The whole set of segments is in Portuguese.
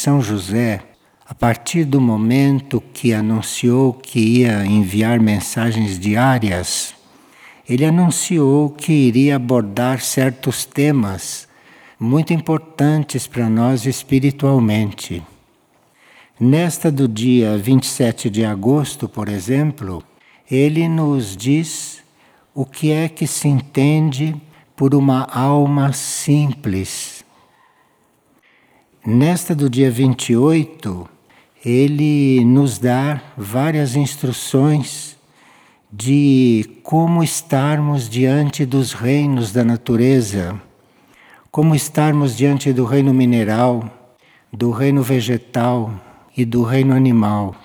São José, a partir do momento que anunciou que ia enviar mensagens diárias, ele anunciou que iria abordar certos temas muito importantes para nós espiritualmente. Nesta do dia 27 de agosto, por exemplo, ele nos diz o que é que se entende por uma alma simples. Nesta do dia 28, ele nos dá várias instruções de como estarmos diante dos reinos da natureza, como estarmos diante do reino mineral, do reino vegetal e do reino animal.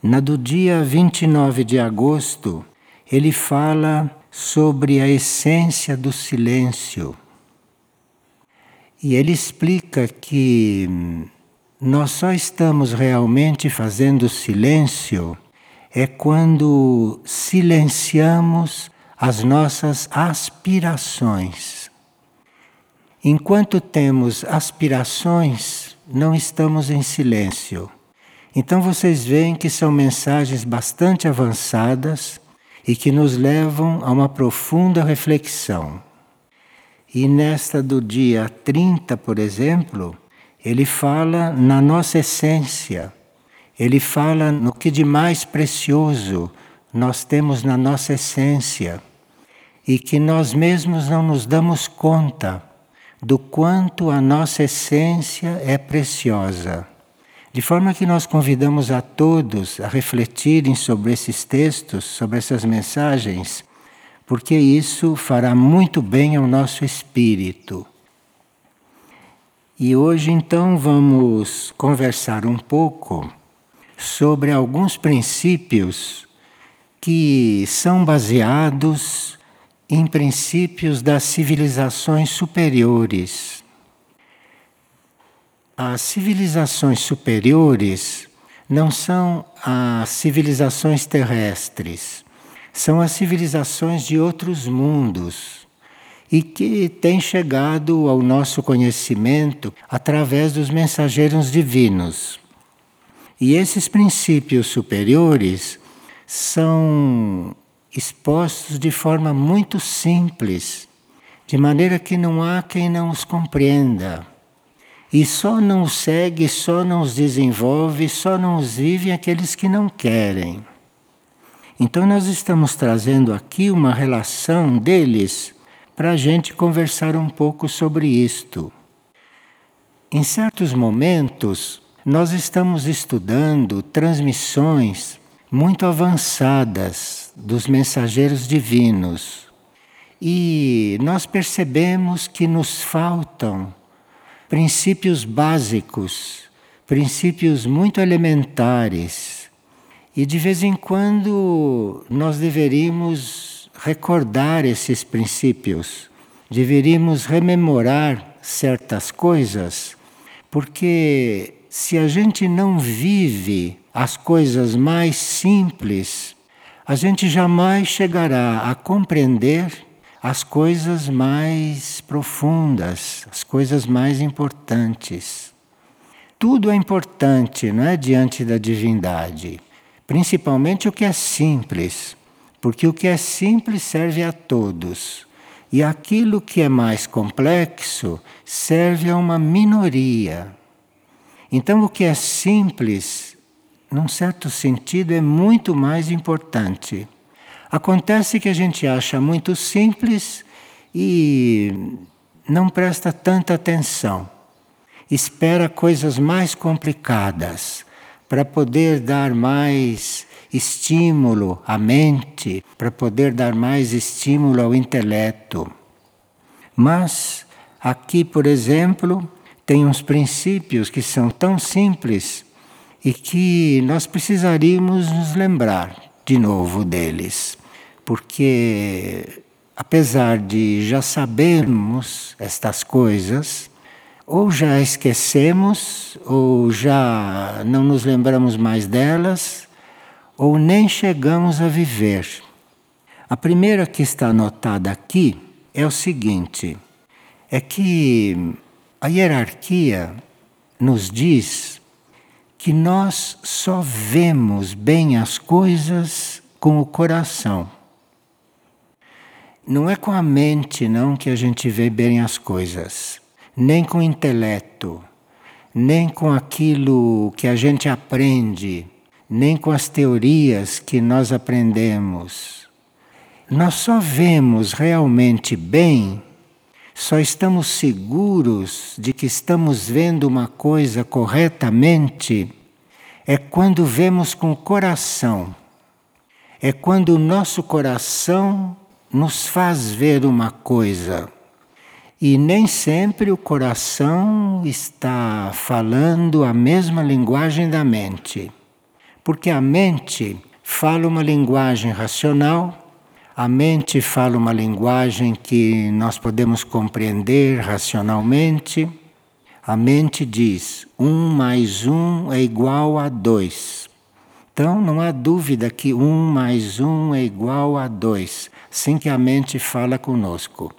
Na do dia 29 de agosto, ele fala sobre a essência do silêncio. E ele explica que nós só estamos realmente fazendo silêncio é quando silenciamos as nossas aspirações. Enquanto temos aspirações, não estamos em silêncio. Então vocês veem que são mensagens bastante avançadas e que nos levam a uma profunda reflexão. E nesta do dia 30, por exemplo, ele fala na nossa essência, ele fala no que de mais precioso nós temos na nossa essência e que nós mesmos não nos damos conta do quanto a nossa essência é preciosa. De forma que nós convidamos a todos a refletirem sobre esses textos, sobre essas mensagens, porque isso fará muito bem ao nosso espírito. E hoje então vamos conversar um pouco sobre alguns princípios que são baseados em princípios das civilizações superiores as civilizações superiores não são as civilizações terrestres, são as civilizações de outros mundos e que têm chegado ao nosso conhecimento através dos mensageiros divinos. E esses princípios superiores são expostos de forma muito simples, de maneira que não há quem não os compreenda. E só não os segue, só não os desenvolve, só não os vive aqueles que não querem. Então, nós estamos trazendo aqui uma relação deles para a gente conversar um pouco sobre isto. Em certos momentos, nós estamos estudando transmissões muito avançadas dos mensageiros divinos e nós percebemos que nos faltam princípios básicos, princípios muito elementares. E de vez em quando nós deveríamos recordar esses princípios, deveríamos rememorar certas coisas, porque se a gente não vive as coisas mais simples, a gente jamais chegará a compreender as coisas mais profundas, as coisas mais importantes. Tudo é importante, não é, diante da divindade, principalmente o que é simples, porque o que é simples serve a todos. E aquilo que é mais complexo serve a uma minoria. Então, o que é simples, num certo sentido, é muito mais importante. Acontece que a gente acha muito simples e não presta tanta atenção. Espera coisas mais complicadas para poder dar mais estímulo à mente, para poder dar mais estímulo ao intelecto. Mas aqui, por exemplo, tem uns princípios que são tão simples e que nós precisaríamos nos lembrar de novo deles, porque apesar de já sabermos estas coisas, ou já esquecemos, ou já não nos lembramos mais delas, ou nem chegamos a viver. A primeira que está anotada aqui é o seguinte: é que a hierarquia nos diz que nós só vemos bem as coisas com o coração. Não é com a mente, não, que a gente vê bem as coisas, nem com o intelecto, nem com aquilo que a gente aprende, nem com as teorias que nós aprendemos. Nós só vemos realmente bem, só estamos seguros de que estamos vendo uma coisa corretamente, é quando vemos com o coração. É quando o nosso coração nos faz ver uma coisa. E nem sempre o coração está falando a mesma linguagem da mente. Porque a mente fala uma linguagem racional, a mente fala uma linguagem que nós podemos compreender racionalmente. A mente diz: um mais um é igual a dois. Então não há dúvida que um mais um é igual a dois, sem que a mente fala conosco.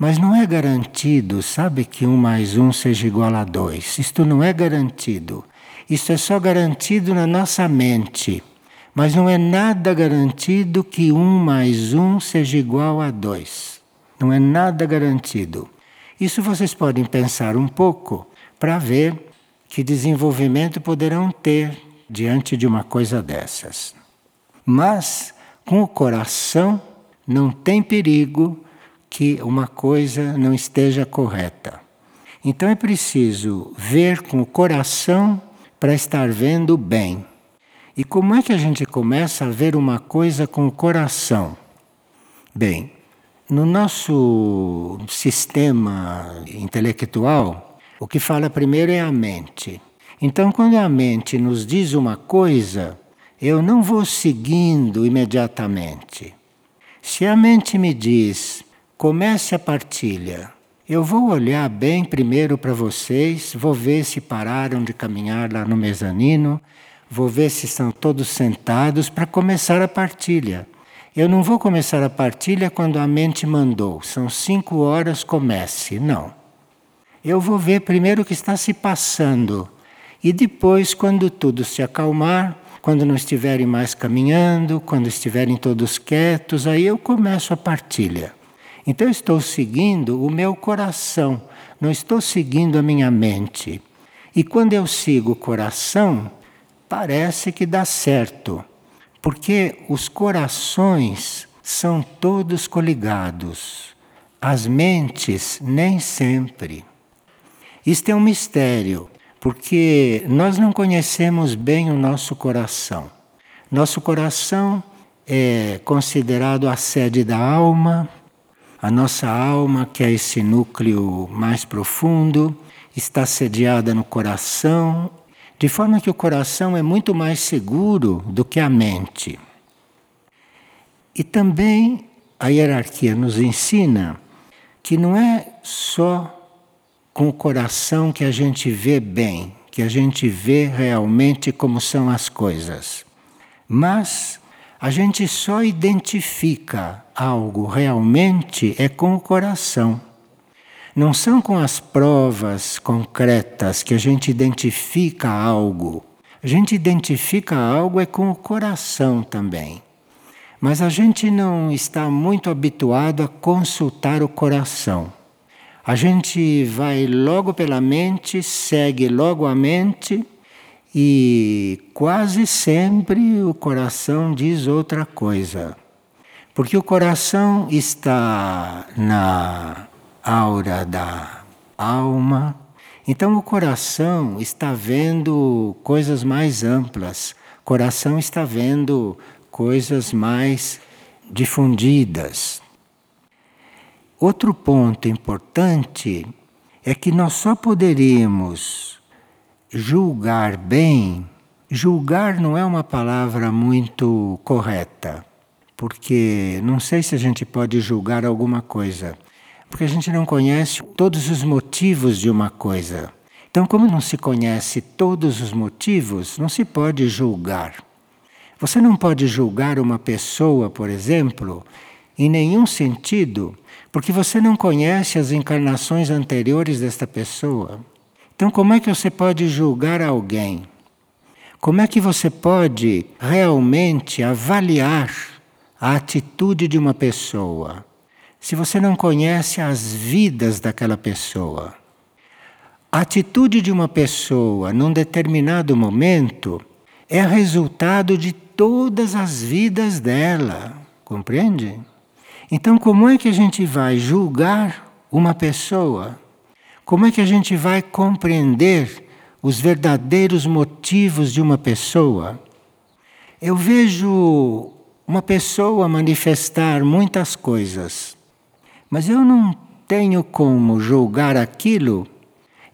Mas não é garantido, sabe, que um mais um seja igual a dois. Isto não é garantido. Isso é só garantido na nossa mente. Mas não é nada garantido que um mais um seja igual a dois. Não é nada garantido. Isso vocês podem pensar um pouco para ver que desenvolvimento poderão ter diante de uma coisa dessas. Mas com o coração não tem perigo que uma coisa não esteja correta. Então é preciso ver com o coração para estar vendo bem. E como é que a gente começa a ver uma coisa com o coração? Bem, no nosso sistema intelectual, o que fala primeiro é a mente. Então, quando a mente nos diz uma coisa, eu não vou seguindo imediatamente. Se a mente me diz, comece a partilha, eu vou olhar bem primeiro para vocês, vou ver se pararam de caminhar lá no mezanino, vou ver se estão todos sentados para começar a partilha. Eu não vou começar a partilha quando a mente mandou, são cinco horas, comece. Não. Eu vou ver primeiro o que está se passando e depois, quando tudo se acalmar, quando não estiverem mais caminhando, quando estiverem todos quietos, aí eu começo a partilha. Então eu estou seguindo o meu coração, não estou seguindo a minha mente. E quando eu sigo o coração, parece que dá certo, porque os corações são todos coligados, as mentes nem sempre. Isto é um mistério porque nós não conhecemos bem o nosso coração. Nosso coração é considerado a sede da alma, a nossa alma, que é esse núcleo mais profundo, está sediada no coração, de forma que o coração é muito mais seguro do que a mente. E também a hierarquia nos ensina que não é só com o coração que a gente vê bem, que a gente vê realmente como são as coisas. Mas a gente só identifica algo realmente é com o coração. Não são com as provas concretas que a gente identifica algo. A gente identifica algo é com o coração também. Mas a gente não está muito habituado a consultar o coração. A gente vai logo pela mente, segue logo a mente e quase sempre o coração diz outra coisa. Porque o coração está na aura da alma. Então o coração está vendo coisas mais amplas. O coração está vendo coisas mais difundidas. Outro ponto importante é que nós só poderíamos julgar bem. Julgar não é uma palavra muito correta, porque não sei se a gente pode julgar alguma coisa, porque a gente não conhece todos os motivos de uma coisa. Então, como não se conhece todos os motivos, não se pode julgar. Você não pode julgar uma pessoa, por exemplo, em nenhum sentido porque você não conhece as encarnações anteriores desta pessoa. Então, como é que você pode julgar alguém? Como é que você pode realmente avaliar a atitude de uma pessoa se você não conhece as vidas daquela pessoa? A atitude de uma pessoa num determinado momento é resultado de todas as vidas dela, compreende? Então, como é que a gente vai julgar uma pessoa? Como é que a gente vai compreender os verdadeiros motivos de uma pessoa? Eu vejo uma pessoa manifestar muitas coisas, mas eu não tenho como julgar aquilo.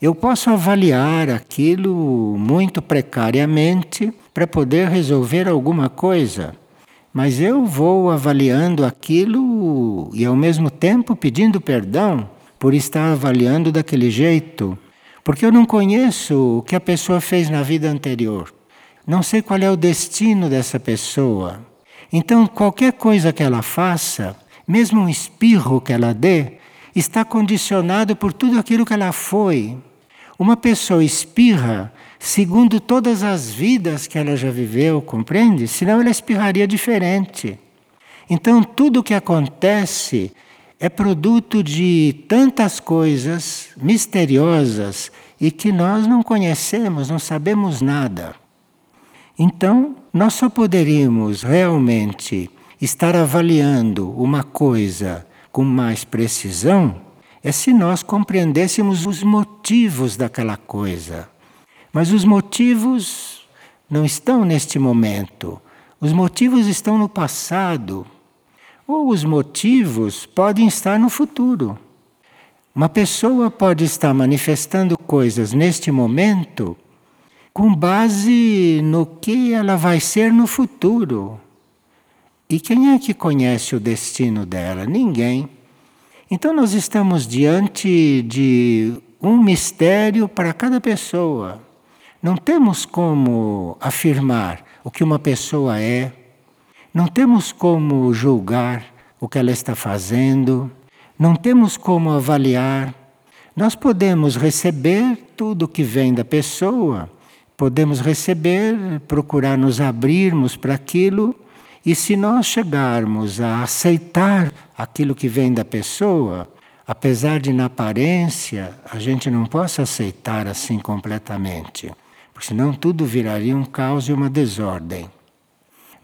Eu posso avaliar aquilo muito precariamente para poder resolver alguma coisa. Mas eu vou avaliando aquilo e ao mesmo tempo pedindo perdão por estar avaliando daquele jeito, porque eu não conheço o que a pessoa fez na vida anterior. Não sei qual é o destino dessa pessoa. Então, qualquer coisa que ela faça, mesmo um espirro que ela dê, está condicionado por tudo aquilo que ela foi. Uma pessoa espirra segundo todas as vidas que ela já viveu, compreende? Senão ela espirraria diferente. Então, tudo o que acontece é produto de tantas coisas misteriosas e que nós não conhecemos, não sabemos nada. Então, nós só poderíamos realmente estar avaliando uma coisa com mais precisão é se nós compreendêssemos os motivos daquela coisa. Mas os motivos não estão neste momento. Os motivos estão no passado. Ou os motivos podem estar no futuro. Uma pessoa pode estar manifestando coisas neste momento com base no que ela vai ser no futuro. E quem é que conhece o destino dela? Ninguém. Então nós estamos diante de um mistério para cada pessoa. Não temos como afirmar o que uma pessoa é, não temos como julgar o que ela está fazendo, não temos como avaliar. Nós podemos receber tudo que vem da pessoa, podemos receber, procurar nos abrirmos para aquilo, e se nós chegarmos a aceitar aquilo que vem da pessoa, apesar de na aparência a gente não possa aceitar assim completamente porque senão tudo viraria um caos e uma desordem.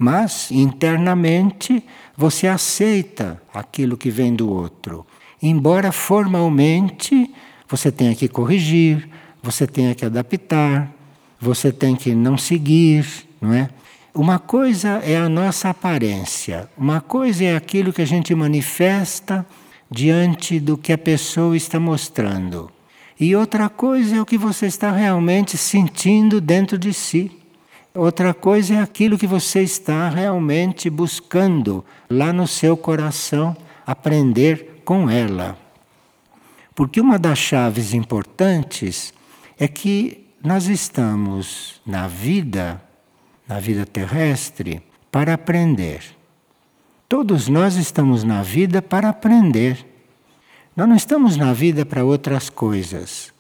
Mas internamente você aceita aquilo que vem do outro, embora formalmente você tenha que corrigir, você tenha que adaptar, você tem que não seguir, não é? Uma coisa é a nossa aparência, uma coisa é aquilo que a gente manifesta diante do que a pessoa está mostrando. E outra coisa é o que você está realmente sentindo dentro de si. Outra coisa é aquilo que você está realmente buscando lá no seu coração aprender com ela. Porque uma das chaves importantes é que nós estamos na vida, na vida terrestre, para aprender. Todos nós estamos na vida para aprender. Nós não estamos na vida para outras coisas.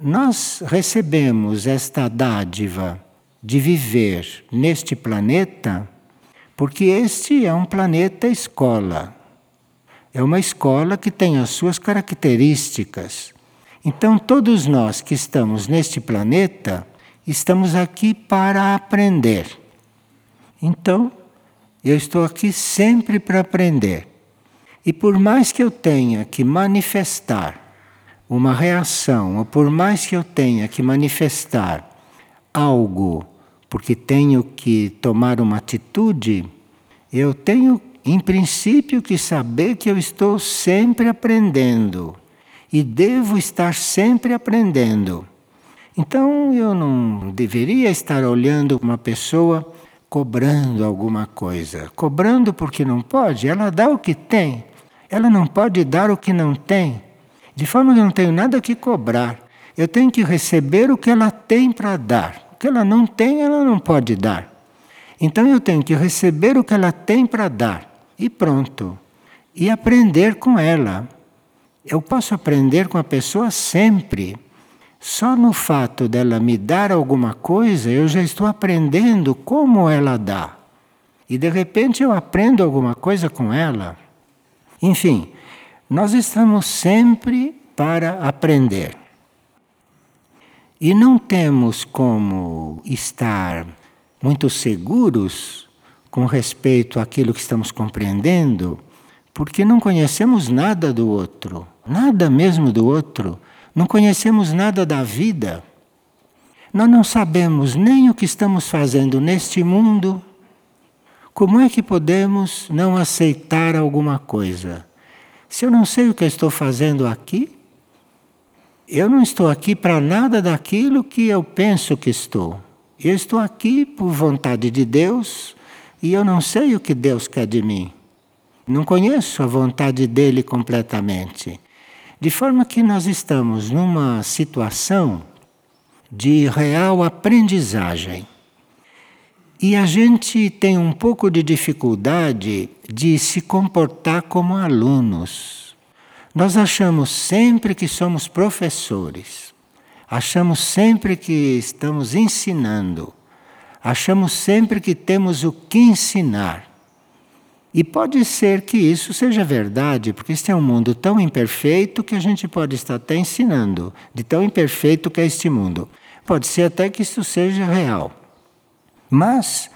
Nós recebemos esta dádiva de viver neste planeta porque este é um planeta escola. É uma escola que tem as suas características. Então, todos nós que estamos neste planeta estamos aqui para aprender. Então, eu estou aqui sempre para aprender. E por mais que eu tenha que manifestar uma reação, ou por mais que eu tenha que manifestar algo, porque tenho que tomar uma atitude, eu tenho, em princípio, que saber que eu estou sempre aprendendo e devo estar sempre aprendendo. Então eu não deveria estar olhando uma pessoa cobrando alguma coisa. Cobrando porque não pode, ela dá o que tem. Ela não pode dar o que não tem, de forma que eu não tenho nada que cobrar. Eu tenho que receber o que ela tem para dar. Que ela não tem, ela não pode dar. Então eu tenho que receber o que ela tem para dar. E pronto. E aprender com ela. Eu posso aprender com a pessoa sempre. só no fato dela me dar alguma coisa, eu já estou aprendendo como ela dá. E de repente eu aprendo alguma coisa com ela. Enfim, nós estamos sempre para aprender. E não temos como estar muito seguros com respeito àquilo que estamos compreendendo, porque não conhecemos nada do outro, nada mesmo do outro não conhecemos nada da vida. Nós não sabemos nem o que estamos fazendo neste mundo. Como é que podemos não aceitar alguma coisa? Se eu não sei o que estou fazendo aqui, eu não estou aqui para nada daquilo que eu penso que estou. Eu estou aqui por vontade de Deus e eu não sei o que Deus quer de mim. Não conheço a vontade dele completamente. De forma que nós estamos numa situação de real aprendizagem. E a gente tem um pouco de dificuldade de se comportar como alunos. Nós achamos sempre que somos professores, achamos sempre que estamos ensinando, achamos sempre que temos o que ensinar. E pode ser que isso seja verdade, porque este é um mundo tão imperfeito que a gente pode estar até ensinando, de tão imperfeito que é este mundo. Pode ser até que isso seja real. Mas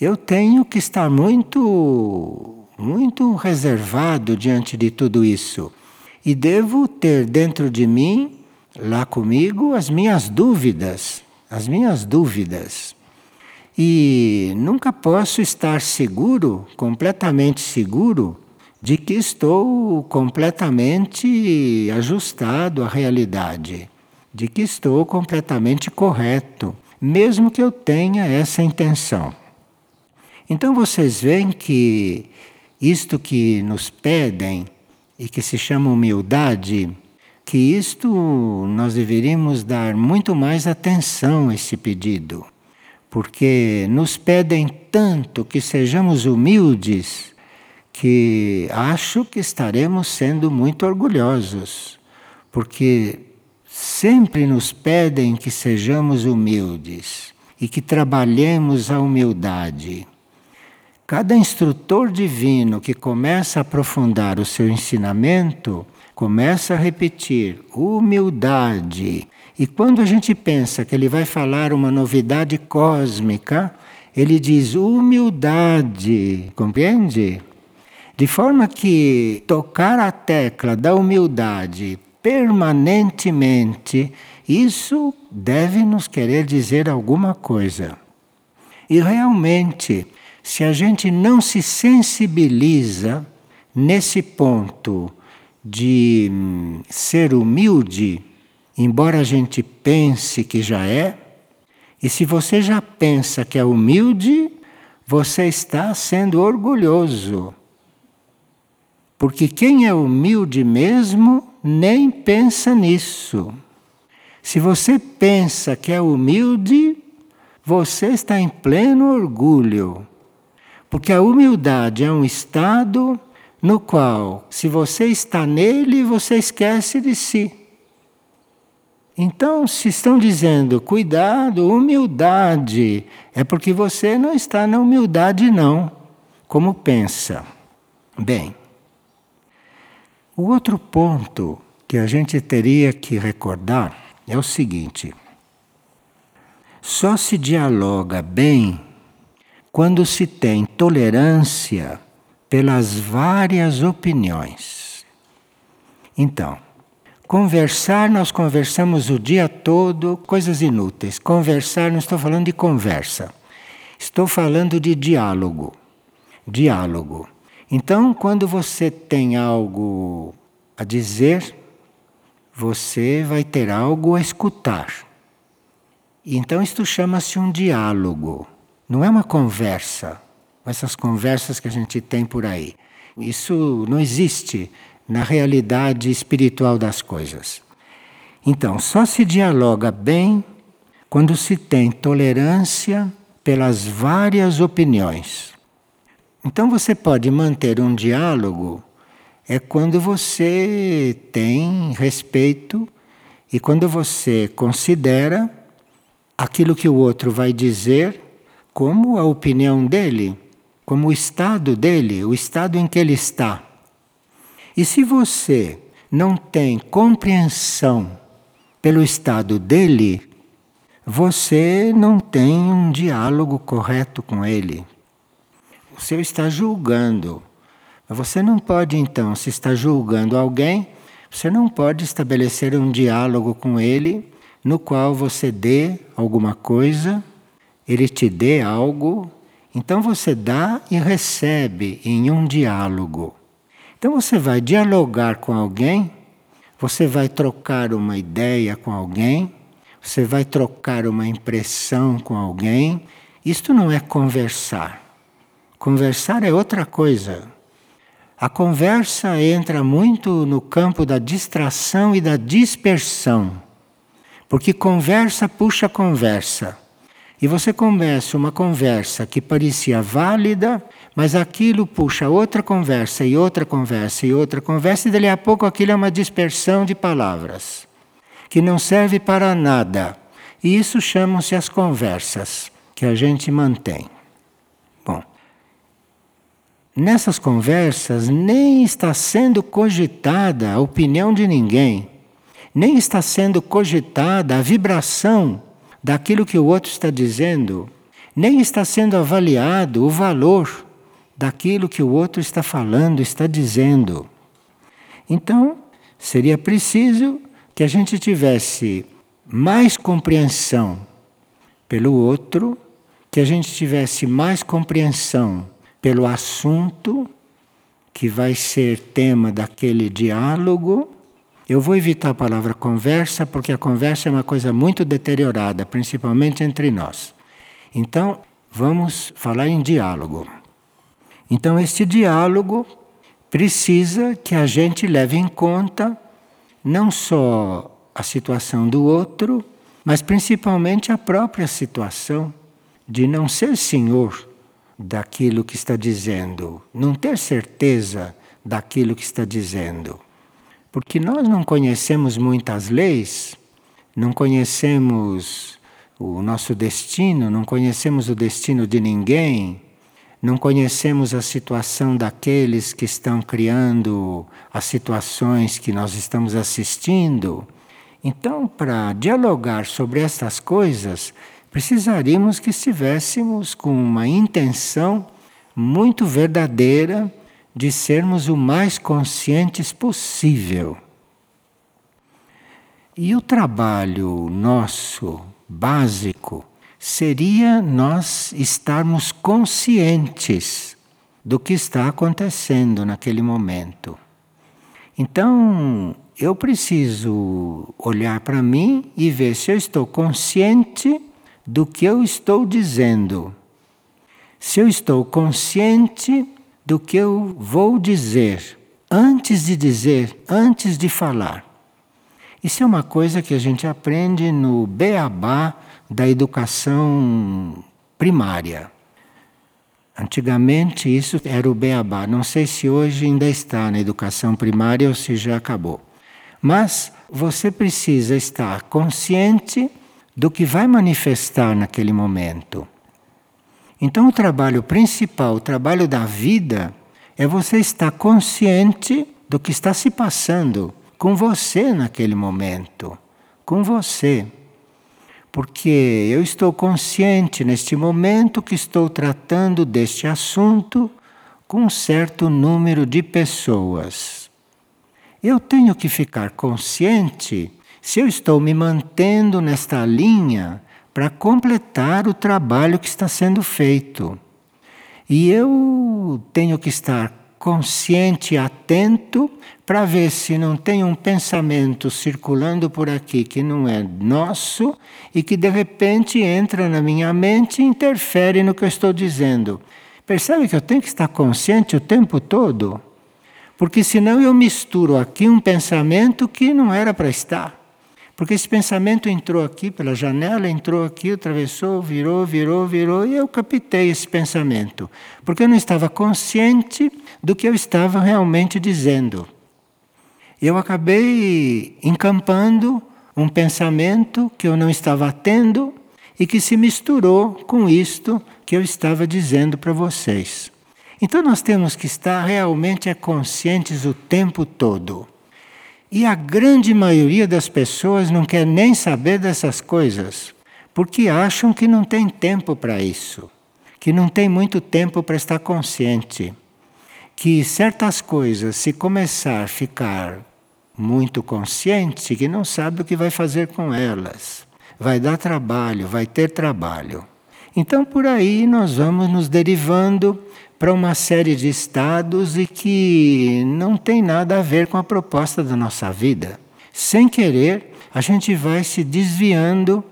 eu tenho que estar muito, muito reservado diante de tudo isso. E devo ter dentro de mim, lá comigo, as minhas dúvidas. As minhas dúvidas. E nunca posso estar seguro, completamente seguro, de que estou completamente ajustado à realidade, de que estou completamente correto, mesmo que eu tenha essa intenção. Então vocês veem que isto que nos pedem e que se chama humildade, que isto nós deveríamos dar muito mais atenção a esse pedido porque nos pedem tanto que sejamos humildes que acho que estaremos sendo muito orgulhosos, porque sempre nos pedem que sejamos humildes e que trabalhemos a humildade. Cada instrutor divino que começa a aprofundar o seu ensinamento começa a repetir humildade, e quando a gente pensa que ele vai falar uma novidade cósmica, ele diz humildade, compreende? De forma que tocar a tecla da humildade permanentemente, isso deve nos querer dizer alguma coisa. E realmente, se a gente não se sensibiliza nesse ponto de hum, ser humilde, embora a gente pense que já é, e se você já pensa que é humilde, você está sendo orgulhoso. Porque quem é humilde mesmo nem pensa nisso. Se você pensa que é humilde, você está em pleno orgulho. Porque a humildade é um estado no qual, se você está nele, você esquece de si. Então, se estão dizendo cuidado, humildade, é porque você não está na humildade, não, como pensa. Bem, o outro ponto que a gente teria que recordar é o seguinte: só se dialoga bem quando se tem tolerância pelas várias opiniões. Então, Conversar, nós conversamos o dia todo, coisas inúteis. Conversar, não estou falando de conversa. Estou falando de diálogo. Diálogo. Então, quando você tem algo a dizer, você vai ter algo a escutar. Então, isto chama-se um diálogo. Não é uma conversa, essas conversas que a gente tem por aí. Isso não existe na realidade espiritual das coisas. Então, só se dialoga bem quando se tem tolerância pelas várias opiniões. Então, você pode manter um diálogo é quando você tem respeito E quando você considera aquilo que o outro vai dizer como a opinião dele, como o estado dele, o estado em que ele está. E se você não tem compreensão pelo estado dele, você não tem um diálogo correto com ele. Você está julgando. Você não pode, então, se está julgando alguém, você não pode estabelecer um diálogo com ele no qual você dê alguma coisa, ele te dê algo, então você dá e recebe em um diálogo. Então você vai dialogar com alguém, você vai trocar uma ideia com alguém, você vai trocar uma impressão com alguém. Isto não é conversar. Conversar é outra coisa. A conversa entra muito no campo da distração e da dispersão. Porque conversa puxa conversa. E você começa uma conversa que parecia válida, mas aquilo puxa outra conversa e outra conversa e outra conversa, e dali a pouco aquilo é uma dispersão de palavras, que não serve para nada. E isso chamam-se as conversas que a gente mantém. Nessas conversas nem está sendo cogitada a opinião de ninguém, nem está sendo cogitada a vibração daquilo que o outro está dizendo, nem está sendo avaliado o valor daquilo que o outro está falando, está dizendo. Então, seria preciso que a gente tivesse mais compreensão pelo outro, que a gente tivesse mais compreensão pelo assunto que vai ser tema daquele diálogo. Eu vou evitar a palavra conversa, porque a conversa é uma coisa muito deteriorada, principalmente entre nós. Então, vamos falar em diálogo. Então, este diálogo precisa que a gente leve em conta não só a situação do outro, mas principalmente a própria situação de não ser senhor daquilo que está dizendo, não ter certeza daquilo que está dizendo. Porque nós não conhecemos muitas leis, não conhecemos o nosso destino, não conhecemos o destino de ninguém, não conhecemos a situação daqueles que estão criando as situações que nós estamos assistindo. Então, para dialogar sobre estas coisas, precisaríamos que estivéssemos com uma intenção muito verdadeira de sermos o mais conscientes possível. E o trabalho nosso, básico, seria nós estarmos conscientes do que está acontecendo naquele momento. Então, eu preciso olhar para mim e ver se eu estou consciente do que eu estou dizendo. Se eu estou consciente do que eu vou dizer, antes de dizer, antes de falar. Isso é uma coisa que a gente aprende no beabá da educação primária. Antigamente isso era o beabá. Não sei se hoje ainda está na educação primária ou se já acabou. Mas você precisa estar consciente do que vai manifestar naquele momento. Então, o trabalho principal, o trabalho da vida, é você estar consciente do que está se passando com você naquele momento, com você. Porque eu estou consciente neste momento que estou tratando deste assunto com um certo número de pessoas. Eu tenho que ficar consciente se eu estou me mantendo nesta linha para completar o trabalho que está sendo feito. E eu tenho que estar consciente e atento para ver se não tem um pensamento circulando por aqui que não é nosso e que de repente entra na minha mente e interfere no que eu estou dizendo. Percebe que eu tenho que estar consciente o tempo todo? Porque senão eu misturo aqui um pensamento que não era para estar. Porque esse pensamento entrou aqui pela janela, entrou aqui, atravessou, virou, virou, virou, e eu captei esse pensamento. Porque eu não estava consciente do que eu estava realmente dizendo. Eu acabei encampando um pensamento que eu não estava tendo e que se misturou com isto que eu estava dizendo para vocês. Então nós temos que estar realmente conscientes o tempo todo. E a grande maioria das pessoas não quer nem saber dessas coisas, porque acham que não tem tempo para isso, que não tem muito tempo para estar consciente, que certas coisas, se começar a ficar muito consciente, que não sabe o que vai fazer com elas, vai dar trabalho, vai ter trabalho. Então por aí nós vamos nos derivando para uma série de estados e que não tem nada a ver com a proposta da nossa vida. Sem querer, a gente vai se desviando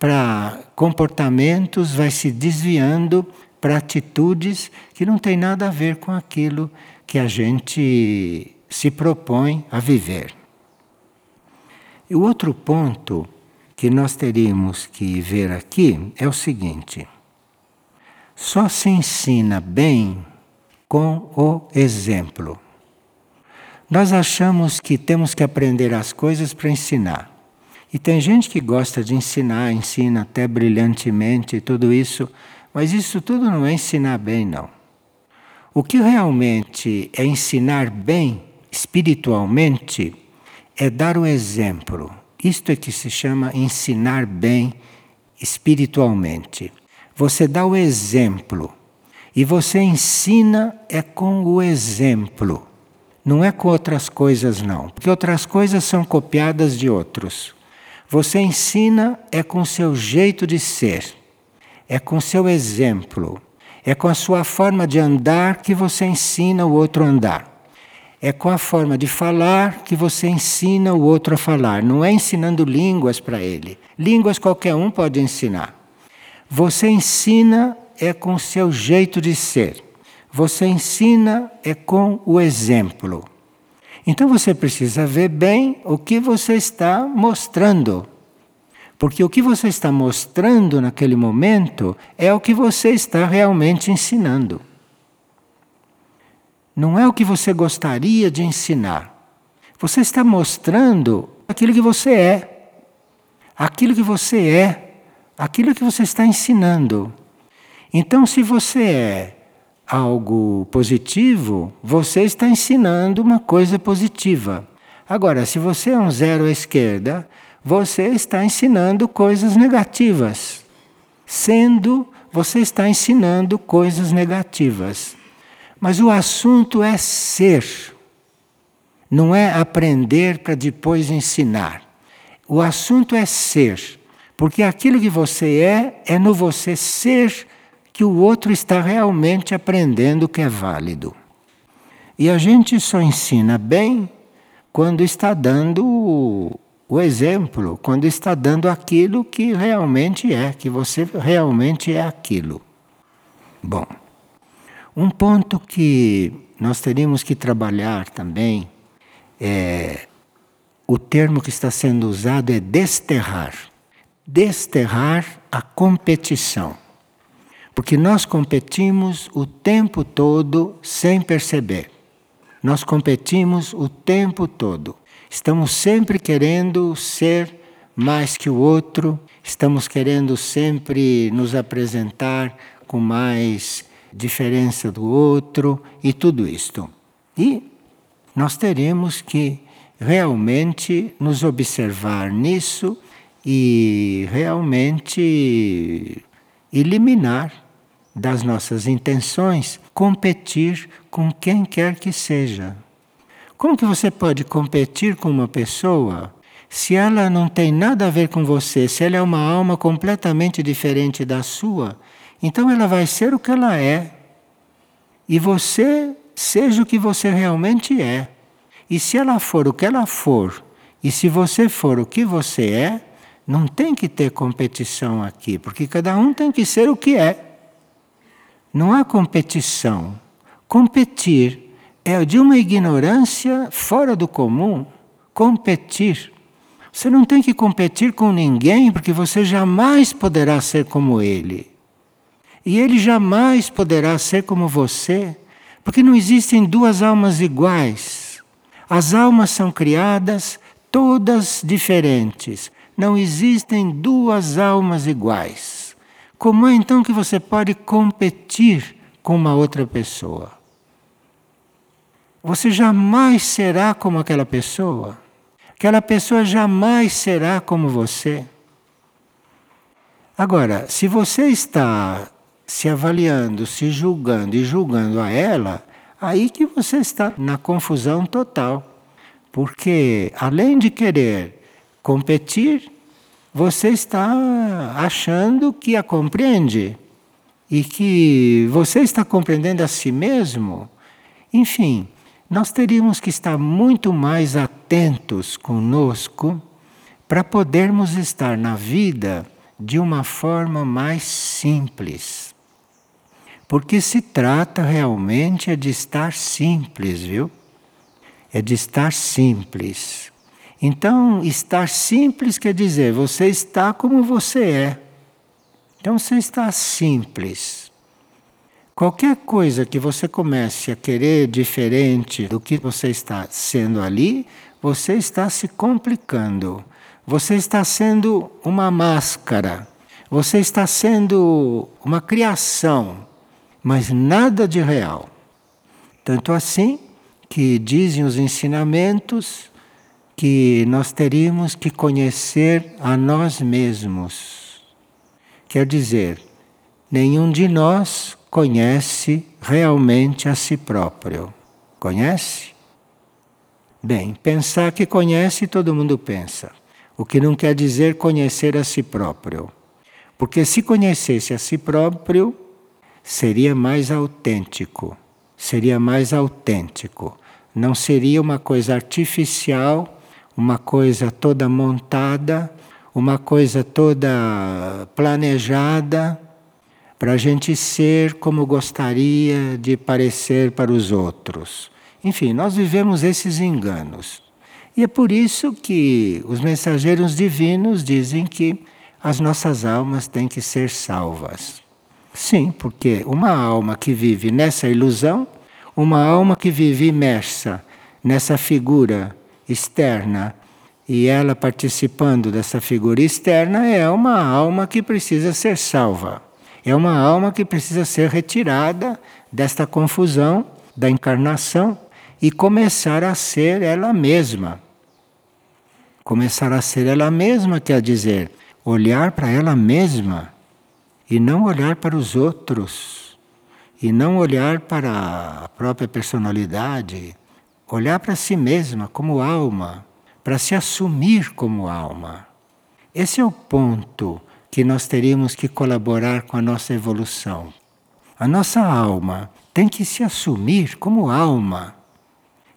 para comportamentos, vai se desviando para atitudes que não tem nada a ver com aquilo que a gente se propõe a viver. E o outro ponto que nós teríamos que ver aqui é o seguinte: só se ensina bem com o exemplo. Nós achamos que temos que aprender as coisas para ensinar. E tem gente que gosta de ensinar, ensina até brilhantemente tudo isso, mas isso tudo não é ensinar bem, não. O que realmente é ensinar bem espiritualmente é dar o exemplo. Isto é que se chama ensinar bem espiritualmente. Você dá o exemplo. E você ensina é com o exemplo. Não é com outras coisas, não. Porque outras coisas são copiadas de outros. Você ensina é com seu jeito de ser, é com seu exemplo, é com a sua forma de andar que você ensina o outro a andar. É com a forma de falar que você ensina o outro a falar. Não é ensinando línguas para ele. Línguas qualquer um pode ensinar. Você ensina é com o seu jeito de ser. Você ensina é com o exemplo. Então você precisa ver bem o que você está mostrando. Porque o que você está mostrando naquele momento é o que você está realmente ensinando. Não é o que você gostaria de ensinar. Você está mostrando aquilo que você é. Aquilo que você é aquilo que você está ensinando. Então, se você é algo positivo, você está ensinando uma coisa positiva. Agora, se você é um zero à esquerda, você está ensinando coisas negativas. Sendo, você está ensinando coisas negativas. Mas o assunto é ser, não é aprender para depois ensinar. O assunto é ser. Porque aquilo que você é, é no você ser que o outro está realmente aprendendo que é válido. E a gente só ensina bem quando está dando o exemplo, quando está dando aquilo que realmente é, que você realmente é aquilo. Bom, um ponto que nós teríamos que trabalhar também é o termo que está sendo usado é desterrar desterrar a competição. Porque nós competimos o tempo todo sem perceber. Nós competimos o tempo todo. Estamos sempre querendo ser mais que o outro, estamos querendo sempre nos apresentar com mais diferença do outro e tudo isto. E nós teremos que realmente nos observar nisso e realmente eliminar das nossas intenções competir com quem quer que seja. Como que você pode competir com uma pessoa se ela não tem nada a ver com você, se ela é uma alma completamente diferente da sua? Então ela vai ser o que ela é. E você seja o que você realmente é. E se ela for o que ela for, e se você for o que você é, não tem que ter competição aqui, porque cada um tem que ser o que é. Não há competição. Competir é de uma ignorância fora do comum. Competir. Você não tem que competir com ninguém, porque você jamais poderá ser como ele. E ele jamais poderá ser como você, porque não existem duas almas iguais. As almas são criadas todas diferentes. Não existem duas almas iguais. Como é então que você pode competir com uma outra pessoa? Você jamais será como aquela pessoa. Aquela pessoa jamais será como você. Agora, se você está se avaliando, se julgando e julgando a ela, aí que você está na confusão total. Porque além de querer competir, você está achando que a compreende e que você está compreendendo a si mesmo. Enfim, nós teríamos que estar muito mais atentos conosco para podermos estar na vida de uma forma mais simples. Porque se trata realmente é de estar simples, viu? É de estar simples. Então, estar simples quer dizer você está como você é. Então, você está simples. Qualquer coisa que você comece a querer diferente do que você está sendo ali, você está se complicando. Você está sendo uma máscara, você está sendo uma criação, mas nada de real. Tanto assim que dizem os ensinamentos que nós teríamos que conhecer a nós mesmos. Quer dizer, nenhum de nós conhece realmente a si próprio. Conhece? Bem, pensar que conhece, todo mundo pensa. O que não quer dizer conhecer a si próprio. Porque se conhecesse a si próprio, seria mais autêntico. Seria mais autêntico. Não seria uma coisa artificial, uma coisa toda montada, uma coisa toda planejada para a gente ser como gostaria de parecer para os outros. Enfim, nós vivemos esses enganos. E é por isso que os mensageiros divinos dizem que as nossas almas têm que ser salvas. Sim, porque uma alma que vive nessa ilusão, uma alma que vive imersa nessa figura externa e ela participando dessa figura externa é uma alma que precisa ser salva. É uma alma que precisa ser retirada desta confusão da encarnação e começar a ser ela mesma. Começar a ser ela mesma quer dizer olhar para ela mesma e não olhar para os outros, e não olhar para a própria personalidade, olhar para si mesma como alma, para se assumir como alma. Esse é o ponto que nós teríamos que colaborar com a nossa evolução. A nossa alma tem que se assumir como alma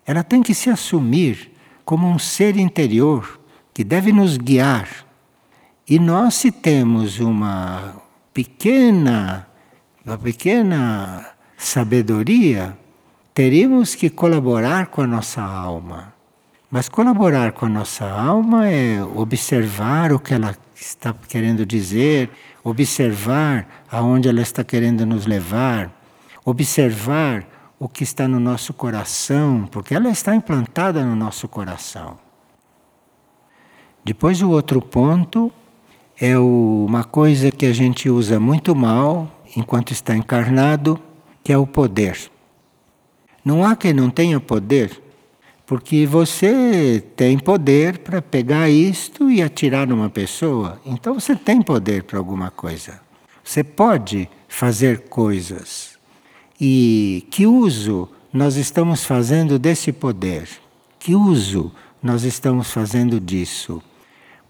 ela tem que se assumir como um ser interior que deve nos guiar. E nós, se temos uma pequena, uma pequena sabedoria, teríamos que colaborar com a nossa alma. Mas colaborar com a nossa alma é observar o que ela está querendo dizer, observar aonde ela está querendo nos levar, observar o que está no nosso coração, porque ela está implantada no nosso coração. Depois, o outro ponto é uma coisa que a gente usa muito mal enquanto está encarnado, que é o poder. Não há quem não tenha poder, porque você tem poder para pegar isto e atirar numa pessoa. Então você tem poder para alguma coisa. Você pode fazer coisas. E que uso nós estamos fazendo desse poder? Que uso nós estamos fazendo disso?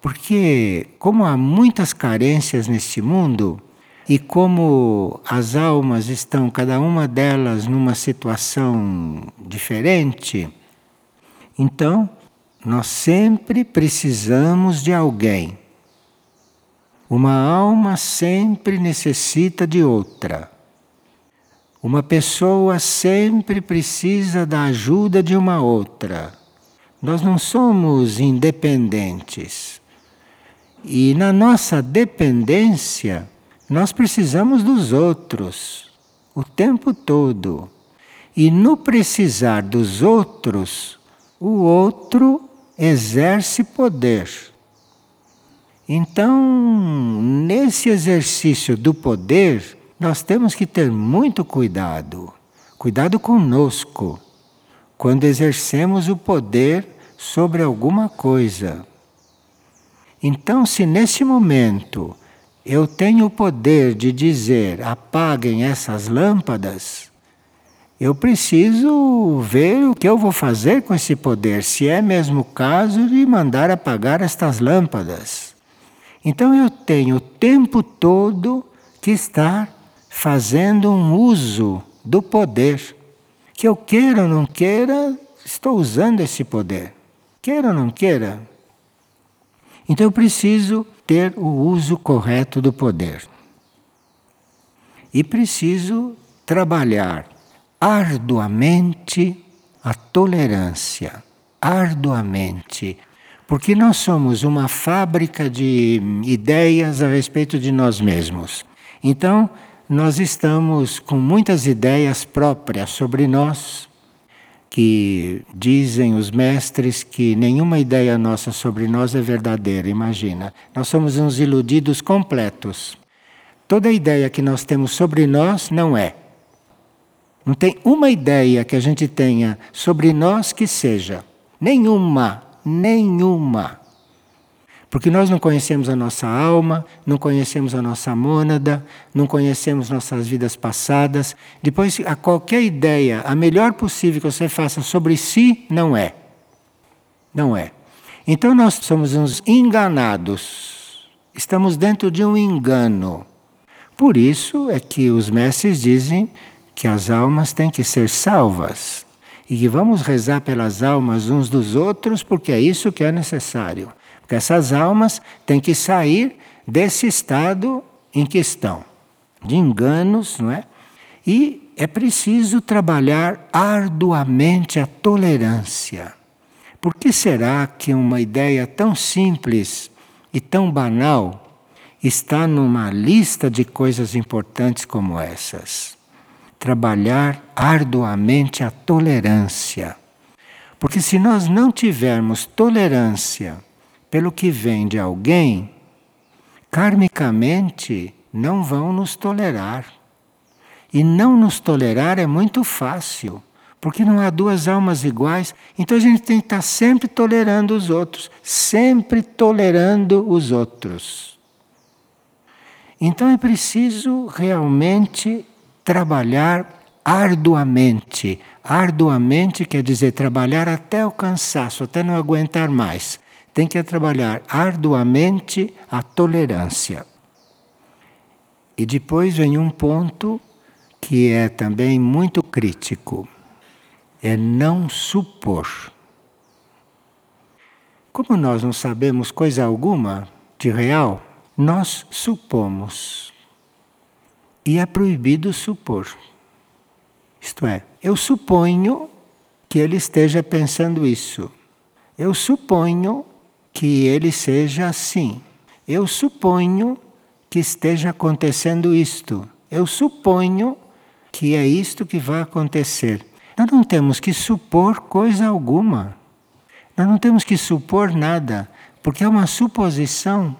Porque, como há muitas carências neste mundo, e como as almas estão, cada uma delas, numa situação diferente, então nós sempre precisamos de alguém. Uma alma sempre necessita de outra. Uma pessoa sempre precisa da ajuda de uma outra. Nós não somos independentes. E na nossa dependência, nós precisamos dos outros o tempo todo. E no precisar dos outros, o outro exerce poder. Então, nesse exercício do poder, nós temos que ter muito cuidado. Cuidado conosco quando exercemos o poder sobre alguma coisa. Então, se nesse momento eu tenho o poder de dizer apaguem essas lâmpadas, eu preciso ver o que eu vou fazer com esse poder, se é mesmo o caso de mandar apagar estas lâmpadas. Então eu tenho o tempo todo que estar fazendo um uso do poder. Que eu queira ou não queira, estou usando esse poder. Queira ou não queira. Então eu preciso ter o uso correto do poder. E preciso trabalhar arduamente a tolerância. Arduamente porque nós somos uma fábrica de ideias a respeito de nós mesmos. Então, nós estamos com muitas ideias próprias sobre nós, que dizem os mestres que nenhuma ideia nossa sobre nós é verdadeira, imagina. Nós somos uns iludidos completos. Toda ideia que nós temos sobre nós não é. Não tem uma ideia que a gente tenha sobre nós que seja. Nenhuma nenhuma. Porque nós não conhecemos a nossa alma, não conhecemos a nossa mônada, não conhecemos nossas vidas passadas. Depois, a qualquer ideia, a melhor possível que você faça sobre si, não é. Não é. Então nós somos uns enganados. Estamos dentro de um engano. Por isso é que os mestres dizem que as almas têm que ser salvas e que vamos rezar pelas almas uns dos outros, porque é isso que é necessário. Porque essas almas têm que sair desse estado em que estão, de enganos, não é? E é preciso trabalhar arduamente a tolerância. Por que será que uma ideia tão simples e tão banal está numa lista de coisas importantes como essas? trabalhar arduamente a tolerância. Porque se nós não tivermos tolerância pelo que vem de alguém, karmicamente não vão nos tolerar. E não nos tolerar é muito fácil, porque não há duas almas iguais. Então a gente tem que estar sempre tolerando os outros, sempre tolerando os outros. Então é preciso realmente trabalhar arduamente. Arduamente quer dizer trabalhar até o cansaço, até não aguentar mais. Tem que trabalhar arduamente a tolerância. E depois vem um ponto que é também muito crítico: é não supor. Como nós não sabemos coisa alguma de real, nós supomos. E é proibido supor. Isto é, eu suponho que ele esteja pensando isso. Eu suponho que ele seja assim. Eu suponho que esteja acontecendo isto. Eu suponho que é isto que vai acontecer. Nós não temos que supor coisa alguma. Nós não temos que supor nada, porque é uma suposição.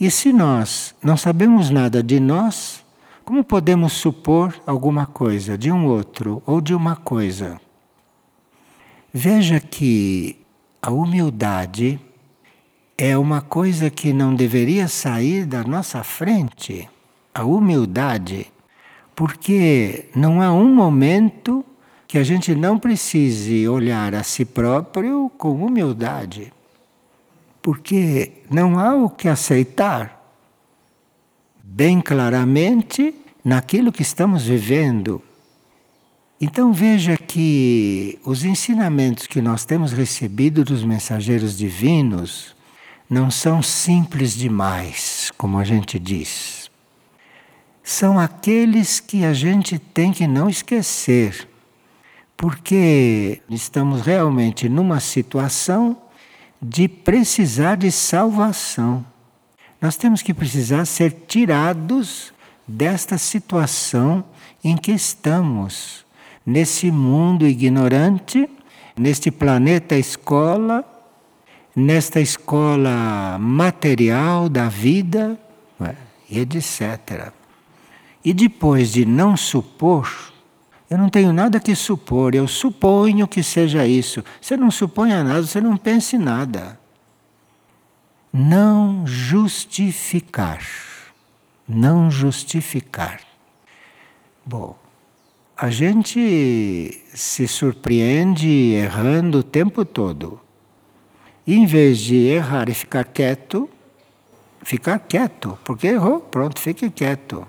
E se nós não sabemos nada de nós, como podemos supor alguma coisa de um outro ou de uma coisa? Veja que a humildade é uma coisa que não deveria sair da nossa frente. A humildade, porque não há um momento que a gente não precise olhar a si próprio com humildade. Porque não há o que aceitar bem claramente naquilo que estamos vivendo. Então veja que os ensinamentos que nós temos recebido dos mensageiros divinos não são simples demais, como a gente diz. São aqueles que a gente tem que não esquecer, porque estamos realmente numa situação de precisar de salvação. Nós temos que precisar ser tirados desta situação em que estamos, nesse mundo ignorante, neste planeta escola, nesta escola material da vida, é? e etc. E depois de não supor, eu não tenho nada que supor, eu suponho que seja isso. Você não suponha nada, você não pense nada. Não justificar. Não justificar. Bom, a gente se surpreende errando o tempo todo. Em vez de errar e ficar quieto, ficar quieto, porque errou, pronto, fique quieto.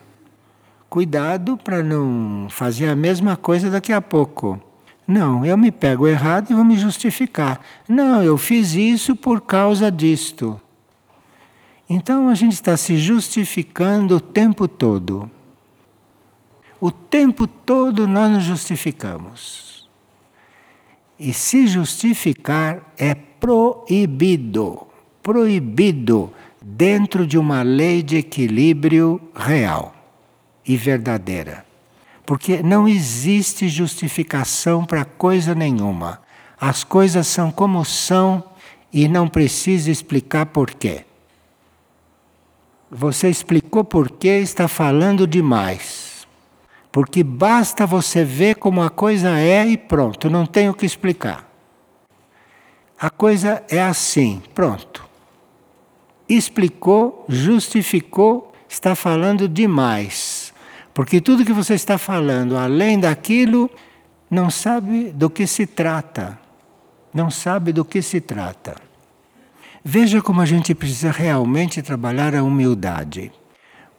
Cuidado para não fazer a mesma coisa daqui a pouco. Não, eu me pego errado e vou me justificar. Não, eu fiz isso por causa disto. Então a gente está se justificando o tempo todo. O tempo todo nós nos justificamos. E se justificar é proibido proibido dentro de uma lei de equilíbrio real e verdadeira. Porque não existe justificação para coisa nenhuma. As coisas são como são e não precisa explicar porquê. Você explicou porquê, está falando demais. Porque basta você ver como a coisa é e pronto, não tem o que explicar. A coisa é assim, pronto. Explicou, justificou, está falando demais. Porque tudo que você está falando além daquilo, não sabe do que se trata. Não sabe do que se trata. Veja como a gente precisa realmente trabalhar a humildade.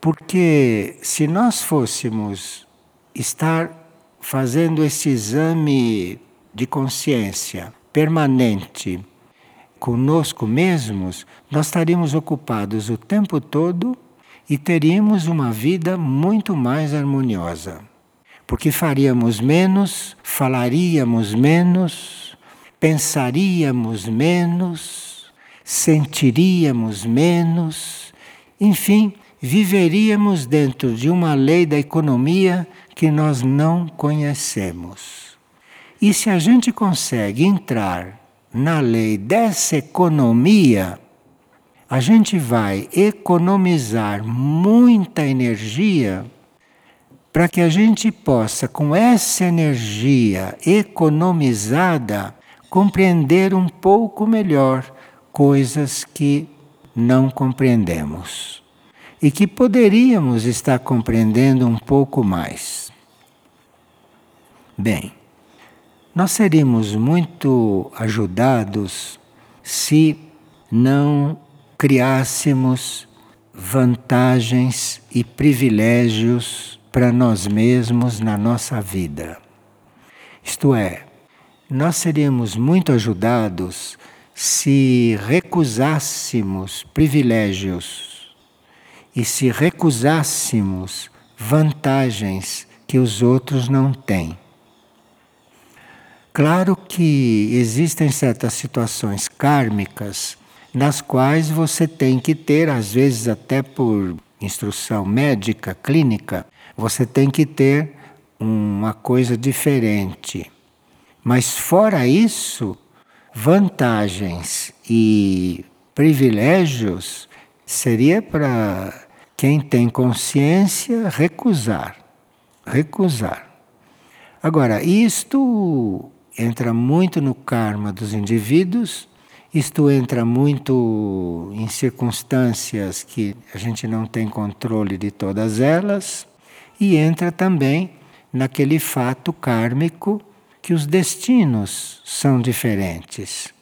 Porque se nós fôssemos estar fazendo esse exame de consciência permanente conosco mesmos, nós estaríamos ocupados o tempo todo e teríamos uma vida muito mais harmoniosa. Porque faríamos menos, falaríamos menos, pensaríamos menos, sentiríamos menos, enfim, viveríamos dentro de uma lei da economia que nós não conhecemos. E se a gente consegue entrar na lei dessa economia, a gente vai economizar muita energia para que a gente possa, com essa energia economizada, compreender um pouco melhor coisas que não compreendemos e que poderíamos estar compreendendo um pouco mais. Bem, nós seríamos muito ajudados se não criássemos vantagens e privilégios para nós mesmos na nossa vida. Isto é, nós seríamos muito ajudados se recusássemos privilégios e se recusássemos vantagens que os outros não têm. Claro que existem certas situações kármicas nas quais você tem que ter, às vezes até por instrução médica, clínica, você tem que ter uma coisa diferente. Mas fora isso, vantagens e privilégios seria para quem tem consciência recusar. Recusar. Agora, isto entra muito no karma dos indivíduos, isto entra muito em circunstâncias que a gente não tem controle de todas elas, e entra também naquele fato kármico que os destinos são diferentes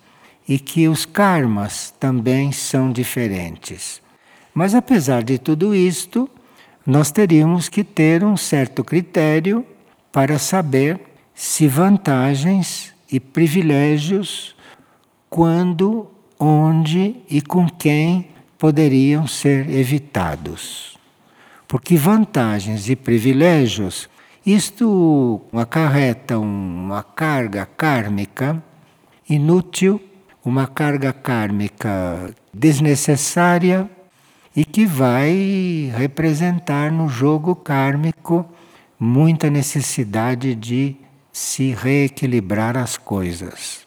e que os karmas também são diferentes. Mas apesar de tudo isto, nós teríamos que ter um certo critério para saber se vantagens e privilégios quando, onde e com quem poderiam ser evitados. Porque vantagens e privilégios, isto acarreta uma carga kármica inútil, uma carga kármica desnecessária e que vai representar no jogo kármico muita necessidade de se reequilibrar as coisas.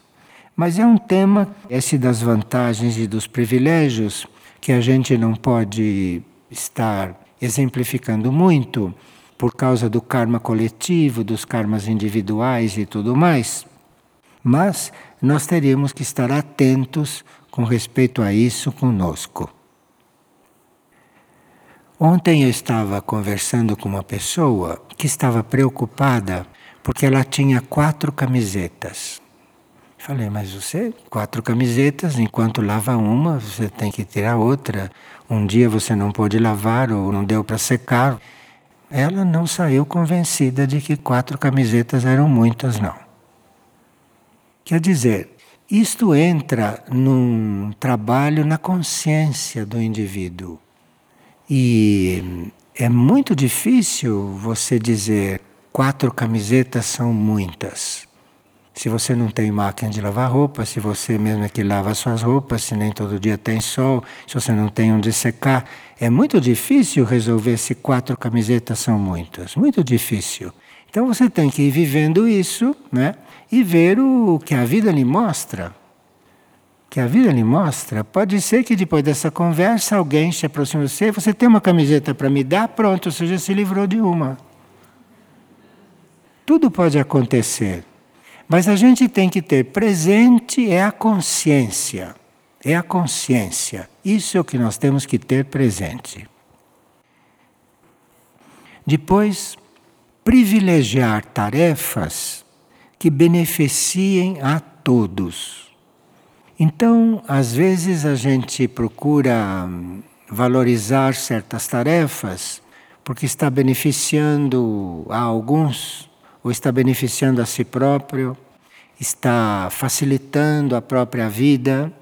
Mas é um tema, esse das vantagens e dos privilégios, que a gente não pode estar exemplificando muito por causa do karma coletivo, dos karmas individuais e tudo mais. Mas nós teríamos que estar atentos com respeito a isso conosco. Ontem eu estava conversando com uma pessoa que estava preocupada porque ela tinha quatro camisetas. Falei, mas você, quatro camisetas, enquanto lava uma, você tem que tirar outra. Um dia você não pôde lavar ou não deu para secar. Ela não saiu convencida de que quatro camisetas eram muitas, não. Quer dizer, isto entra num trabalho na consciência do indivíduo. E é muito difícil você dizer quatro camisetas são muitas. Se você não tem máquina de lavar roupa, se você mesmo é que lava suas roupas, se nem todo dia tem sol, se você não tem onde secar, é muito difícil resolver se quatro camisetas são muitas. Muito difícil. Então você tem que ir vivendo isso, né? E ver o que a vida lhe mostra. Que a vida lhe mostra. Pode ser que depois dessa conversa alguém se aproxime de você, você tem uma camiseta para me dar, pronto, você já se livrou de uma. Tudo pode acontecer. Mas a gente tem que ter presente é a consciência. É a consciência. Isso é o que nós temos que ter presente. Depois, privilegiar tarefas que beneficiem a todos. Então, às vezes a gente procura hum, valorizar certas tarefas porque está beneficiando a alguns ou está beneficiando a si próprio, está facilitando a própria vida.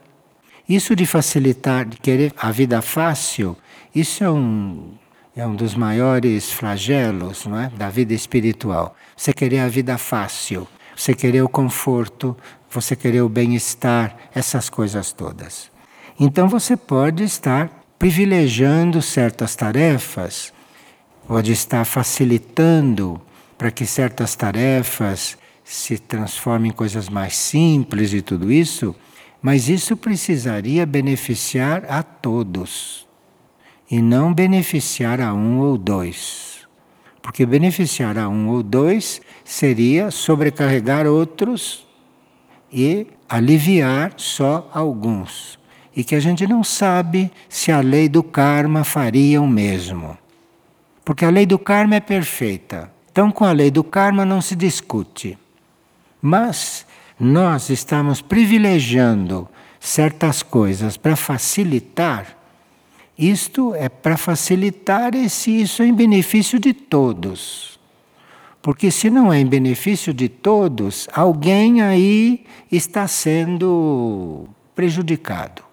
Isso de facilitar, de querer a vida fácil, isso é um, é um dos maiores flagelos não é? da vida espiritual. Você querer a vida fácil, você querer o conforto, você querer o bem-estar, essas coisas todas. Então você pode estar privilegiando certas tarefas, pode estar facilitando para que certas tarefas se transformem em coisas mais simples e tudo isso, mas isso precisaria beneficiar a todos e não beneficiar a um ou dois. Porque beneficiar a um ou dois seria sobrecarregar outros e aliviar só alguns. E que a gente não sabe se a lei do karma faria o mesmo. Porque a lei do karma é perfeita. Então, com a lei do karma não se discute. Mas nós estamos privilegiando certas coisas para facilitar. Isto é para facilitar esse isso é em benefício de todos. Porque se não é em benefício de todos, alguém aí está sendo prejudicado.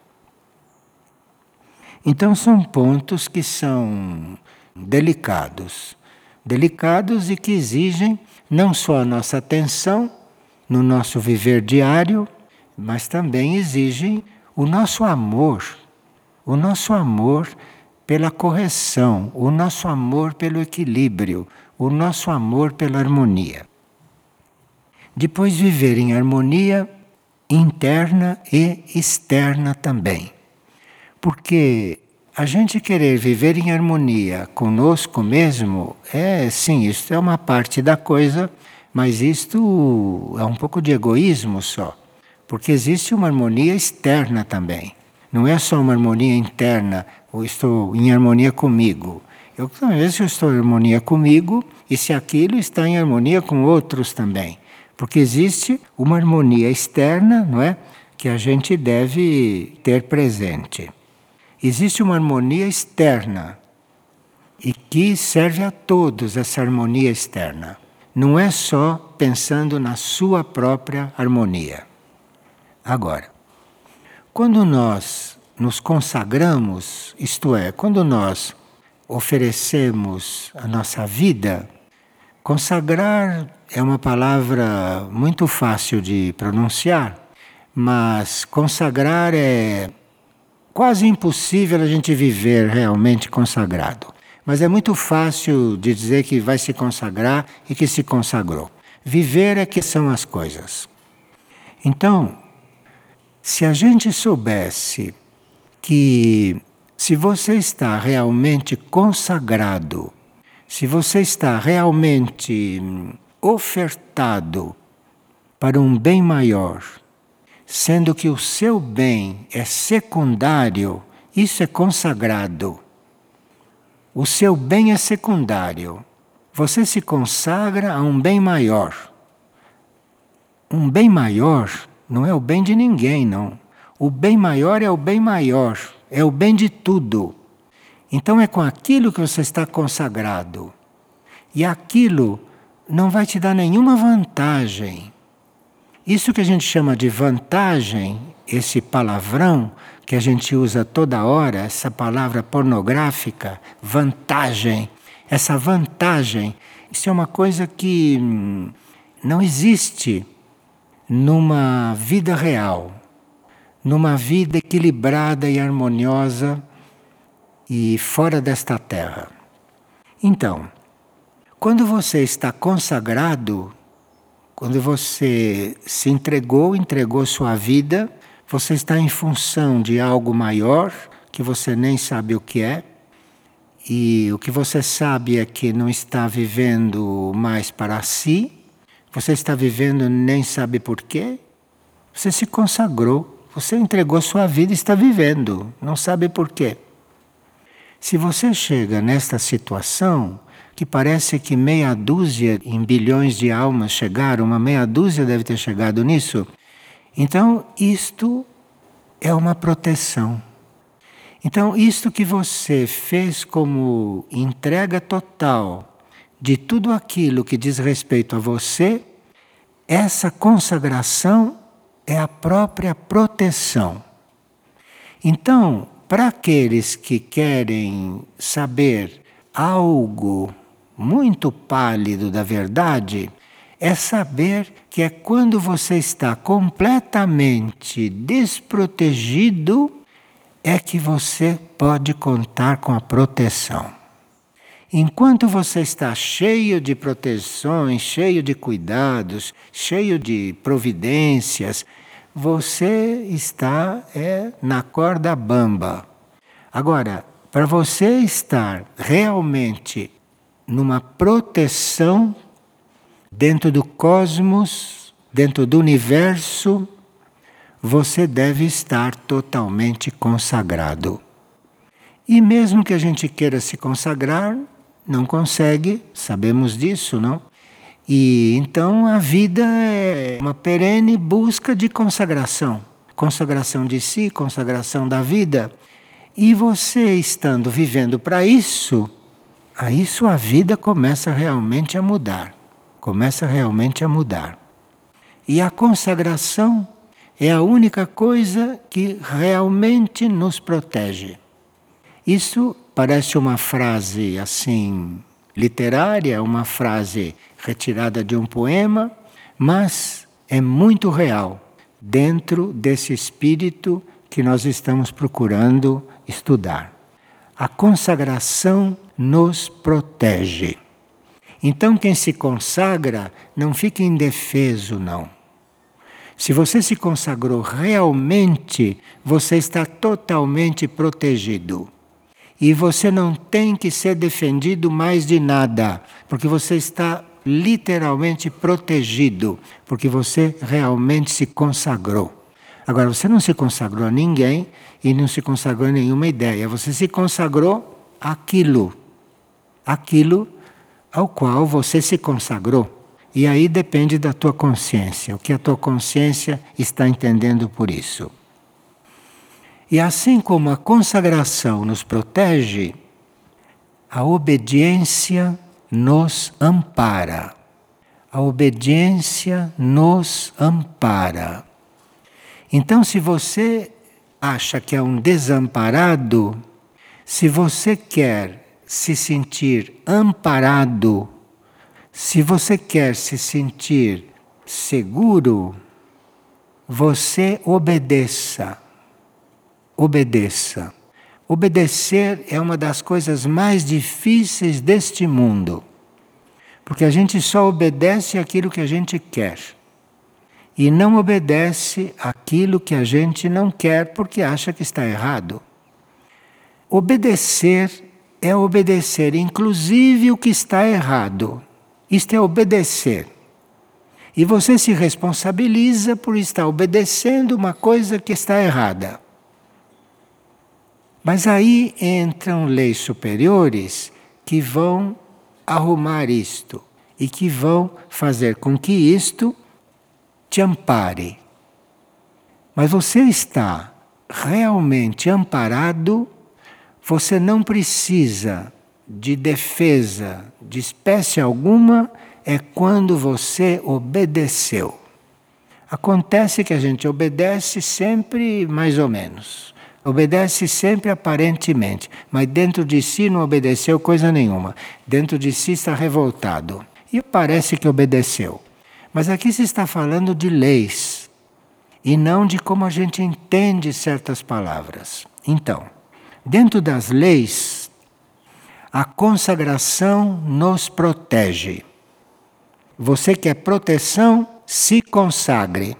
Então são pontos que são delicados delicados e que exigem não só a nossa atenção no nosso viver diário, mas também exigem o nosso amor, o nosso amor pela correção, o nosso amor pelo equilíbrio, o nosso amor pela harmonia. Depois, viver em harmonia interna e externa também. Porque a gente querer viver em harmonia conosco mesmo, é sim, isso é uma parte da coisa, mas isto é um pouco de egoísmo só. Porque existe uma harmonia externa também. Não é só uma harmonia interna, ou estou em harmonia comigo. Eu, às vezes, eu estou em harmonia comigo, e se aquilo está em harmonia com outros também. Porque existe uma harmonia externa, não é? Que a gente deve ter presente. Existe uma harmonia externa e que serve a todos essa harmonia externa. Não é só pensando na sua própria harmonia. Agora, quando nós nos consagramos, isto é, quando nós oferecemos a nossa vida, consagrar é uma palavra muito fácil de pronunciar, mas consagrar é quase impossível a gente viver realmente consagrado. Mas é muito fácil de dizer que vai se consagrar e que se consagrou. Viver é que são as coisas. Então, Se a gente soubesse que se você está realmente consagrado, se você está realmente ofertado para um bem maior, sendo que o seu bem é secundário, isso é consagrado. O seu bem é secundário. Você se consagra a um bem maior. Um bem maior não é o bem de ninguém, não. O bem maior é o bem maior, é o bem de tudo. Então é com aquilo que você está consagrado. E aquilo não vai te dar nenhuma vantagem. Isso que a gente chama de vantagem, esse palavrão que a gente usa toda hora, essa palavra pornográfica, vantagem. Essa vantagem, isso é uma coisa que hum, não existe numa vida real, numa vida equilibrada e harmoniosa e fora desta terra. Então, quando você está consagrado, quando você se entregou, entregou sua vida, você está em função de algo maior que você nem sabe o que é. E o que você sabe é que não está vivendo mais para si, você está vivendo nem sabe por quê. Você se consagrou, você entregou sua vida e está vivendo, não sabe por quê. Se você chega nesta situação, que parece que meia dúzia em bilhões de almas chegaram, uma meia dúzia deve ter chegado nisso, então isto é uma proteção. Então, isto que você fez como entrega total de tudo aquilo que diz respeito a você, essa consagração é a própria proteção. Então, para aqueles que querem saber algo muito pálido da verdade, é saber que é quando você está completamente desprotegido é que você pode contar com a proteção. Enquanto você está cheio de proteções, cheio de cuidados, cheio de providências, você está é, na corda bamba. Agora, para você estar realmente numa proteção dentro do cosmos, dentro do universo, você deve estar totalmente consagrado. E mesmo que a gente queira se consagrar, não consegue, sabemos disso, não? E então a vida é uma perene busca de consagração, consagração de si, consagração da vida. E você estando vivendo para isso, aí sua vida começa realmente a mudar. Começa realmente a mudar. E a consagração é a única coisa que realmente nos protege. Isso parece uma frase assim literária, uma frase retirada de um poema, mas é muito real dentro desse espírito que nós estamos procurando estudar. A consagração nos protege. Então, quem se consagra não fica indefeso, não. Se você se consagrou realmente, você está totalmente protegido. E você não tem que ser defendido mais de nada, porque você está literalmente protegido, porque você realmente se consagrou. Agora, você não se consagrou a ninguém e não se consagrou a nenhuma ideia, você se consagrou àquilo, aquilo ao qual você se consagrou. E aí depende da tua consciência, o que a tua consciência está entendendo por isso. E assim como a consagração nos protege, a obediência nos ampara. A obediência nos ampara. Então, se você acha que é um desamparado, se você quer se sentir amparado, se você quer se sentir seguro, você obedeça. Obedeça. Obedecer é uma das coisas mais difíceis deste mundo. Porque a gente só obedece aquilo que a gente quer. E não obedece aquilo que a gente não quer porque acha que está errado. Obedecer é obedecer, inclusive o que está errado. Isto é obedecer. E você se responsabiliza por estar obedecendo uma coisa que está errada. Mas aí entram leis superiores que vão arrumar isto e que vão fazer com que isto te ampare. Mas você está realmente amparado, você não precisa de defesa de espécie alguma, é quando você obedeceu. Acontece que a gente obedece sempre mais ou menos. Obedece sempre aparentemente, mas dentro de si não obedeceu coisa nenhuma. Dentro de si está revoltado. E parece que obedeceu. Mas aqui se está falando de leis e não de como a gente entende certas palavras. Então, dentro das leis, a consagração nos protege. Você quer proteção, se consagre.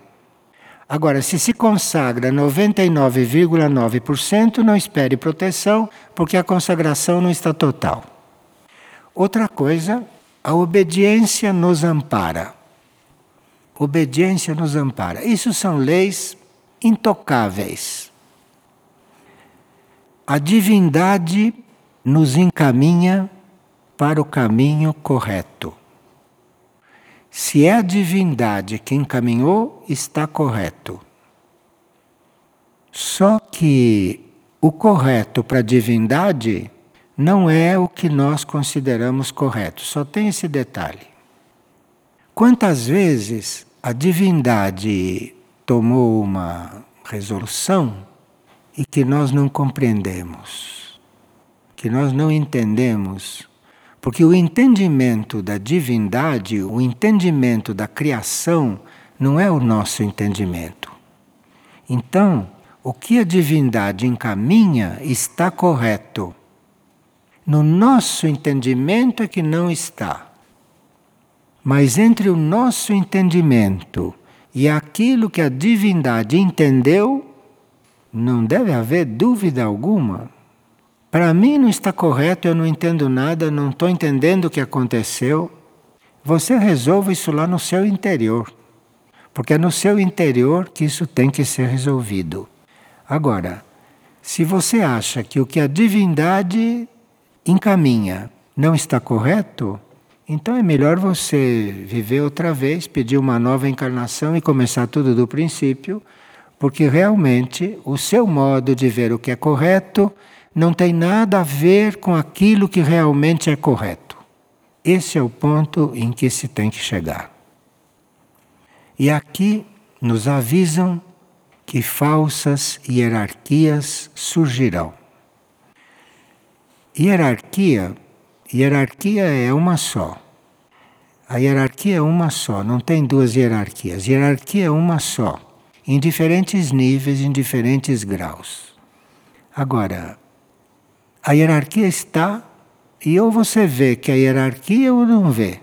Agora, se se consagra 99,9%, não espere proteção, porque a consagração não está total. Outra coisa, a obediência nos ampara. Obediência nos ampara. Isso são leis intocáveis. A divindade nos encaminha para o caminho correto. Se é a divindade que encaminhou, está correto. Só que o correto para a divindade não é o que nós consideramos correto, só tem esse detalhe. Quantas vezes a divindade tomou uma resolução e que nós não compreendemos, que nós não entendemos porque o entendimento da divindade, o entendimento da criação, não é o nosso entendimento. Então, o que a divindade encaminha está correto. No nosso entendimento é que não está. Mas entre o nosso entendimento e aquilo que a divindade entendeu, não deve haver dúvida alguma. Para mim não está correto, eu não entendo nada, não estou entendendo o que aconteceu. Você resolva isso lá no seu interior. Porque é no seu interior que isso tem que ser resolvido. Agora, se você acha que o que a divindade encaminha não está correto, então é melhor você viver outra vez, pedir uma nova encarnação e começar tudo do princípio, porque realmente o seu modo de ver o que é correto não tem nada a ver com aquilo que realmente é correto. Esse é o ponto em que se tem que chegar. E aqui nos avisam que falsas hierarquias surgirão. Hierarquia, hierarquia é uma só. A hierarquia é uma só, não tem duas hierarquias. Hierarquia é uma só, em diferentes níveis, em diferentes graus. Agora, a hierarquia está e ou você vê que a hierarquia ou não vê.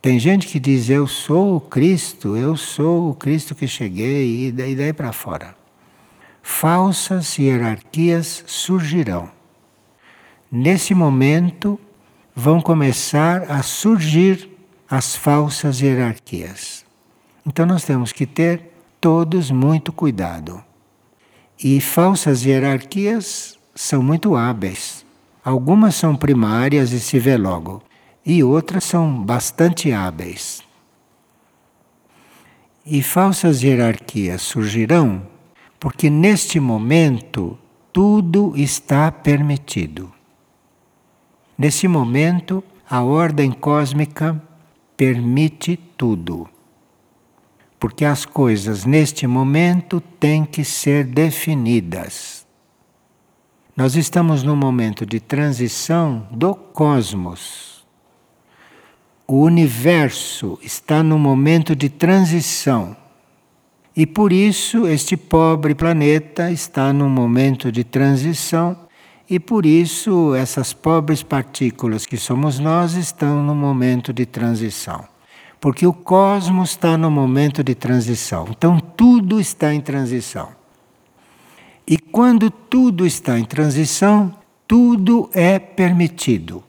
Tem gente que diz eu sou o Cristo, eu sou o Cristo que cheguei e daí, daí para fora. Falsas hierarquias surgirão. Nesse momento vão começar a surgir as falsas hierarquias. Então nós temos que ter todos muito cuidado. E falsas hierarquias são muito hábeis. Algumas são primárias e se vê logo, e outras são bastante hábeis. E falsas hierarquias surgirão porque neste momento tudo está permitido. Nesse momento, a ordem cósmica permite tudo. Porque as coisas neste momento têm que ser definidas. Nós estamos num momento de transição do cosmos. O universo está num momento de transição. E por isso este pobre planeta está num momento de transição, e por isso essas pobres partículas que somos nós estão num momento de transição. Porque o cosmos está no momento de transição. Então tudo está em transição. E quando tudo está em transição, tudo é permitido.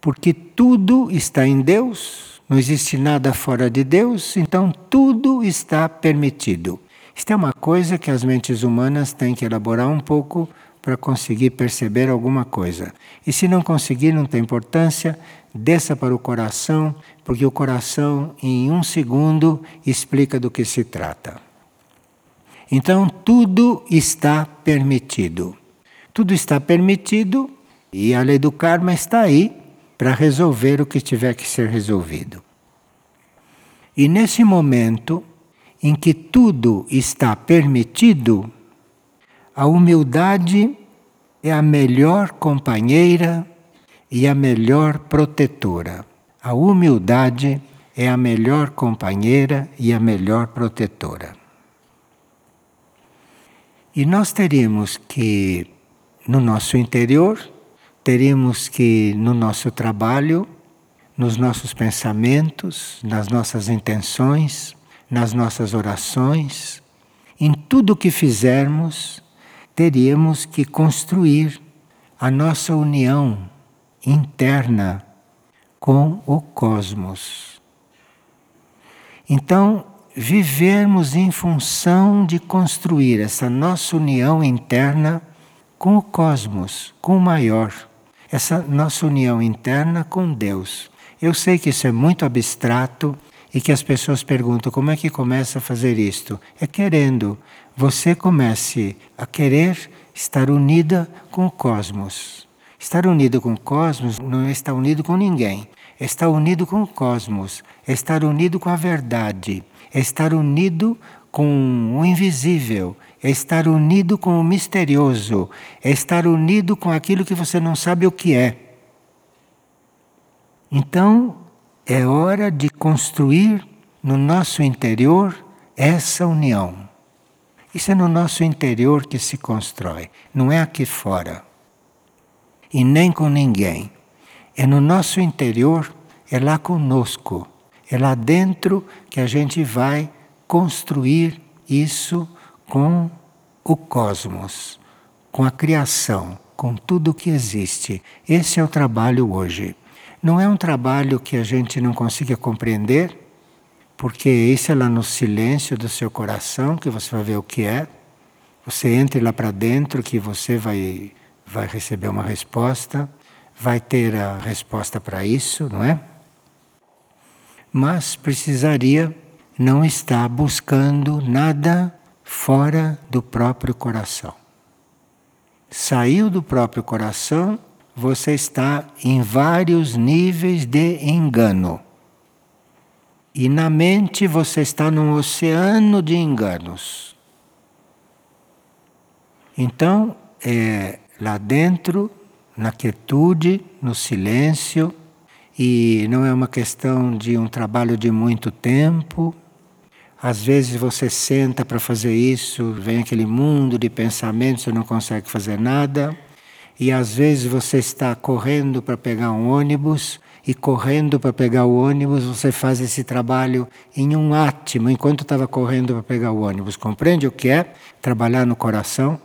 Porque tudo está em Deus, não existe nada fora de Deus, então tudo está permitido. Isto é uma coisa que as mentes humanas têm que elaborar um pouco para conseguir perceber alguma coisa. E se não conseguir, não tem importância, desça para o coração, porque o coração, em um segundo, explica do que se trata. Então, tudo está permitido. Tudo está permitido e a lei do karma está aí para resolver o que tiver que ser resolvido. E nesse momento em que tudo está permitido, a humildade é a melhor companheira e a melhor protetora. A humildade é a melhor companheira e a melhor protetora. E nós teríamos que, no nosso interior, teríamos que, no nosso trabalho, nos nossos pensamentos, nas nossas intenções, nas nossas orações, em tudo que fizermos, teríamos que construir a nossa união interna com o cosmos. Então, vivermos em função de construir essa nossa união interna com o cosmos, com o maior, essa nossa união interna com Deus. Eu sei que isso é muito abstrato e que as pessoas perguntam como é que começa a fazer isto. É querendo, você comece a querer estar unida com o cosmos. Estar unido com o cosmos não é estar unido com ninguém. É estar unido com o cosmos, é estar unido com a verdade, é estar unido com o invisível, é estar unido com o misterioso, é estar unido com aquilo que você não sabe o que é. Então, é hora de construir no nosso interior essa união. Isso é no nosso interior que se constrói, não é aqui fora. E nem com ninguém. É no nosso interior, é lá conosco, é lá dentro que a gente vai construir isso com o cosmos, com a criação, com tudo que existe. Esse é o trabalho hoje. Não é um trabalho que a gente não consiga compreender, porque isso é lá no silêncio do seu coração que você vai ver o que é. Você entre lá para dentro que você vai, vai receber uma resposta, vai ter a resposta para isso, não é? Mas precisaria não estar buscando nada fora do próprio coração. Saiu do próprio coração, você está em vários níveis de engano. E na mente você está num oceano de enganos. Então, é lá dentro, na quietude, no silêncio, e não é uma questão de um trabalho de muito tempo. Às vezes você senta para fazer isso, vem aquele mundo de pensamentos, você não consegue fazer nada. E às vezes você está correndo para pegar um ônibus e correndo para pegar o ônibus, você faz esse trabalho em um átimo, enquanto estava correndo para pegar o ônibus. Compreende o que é trabalhar no coração?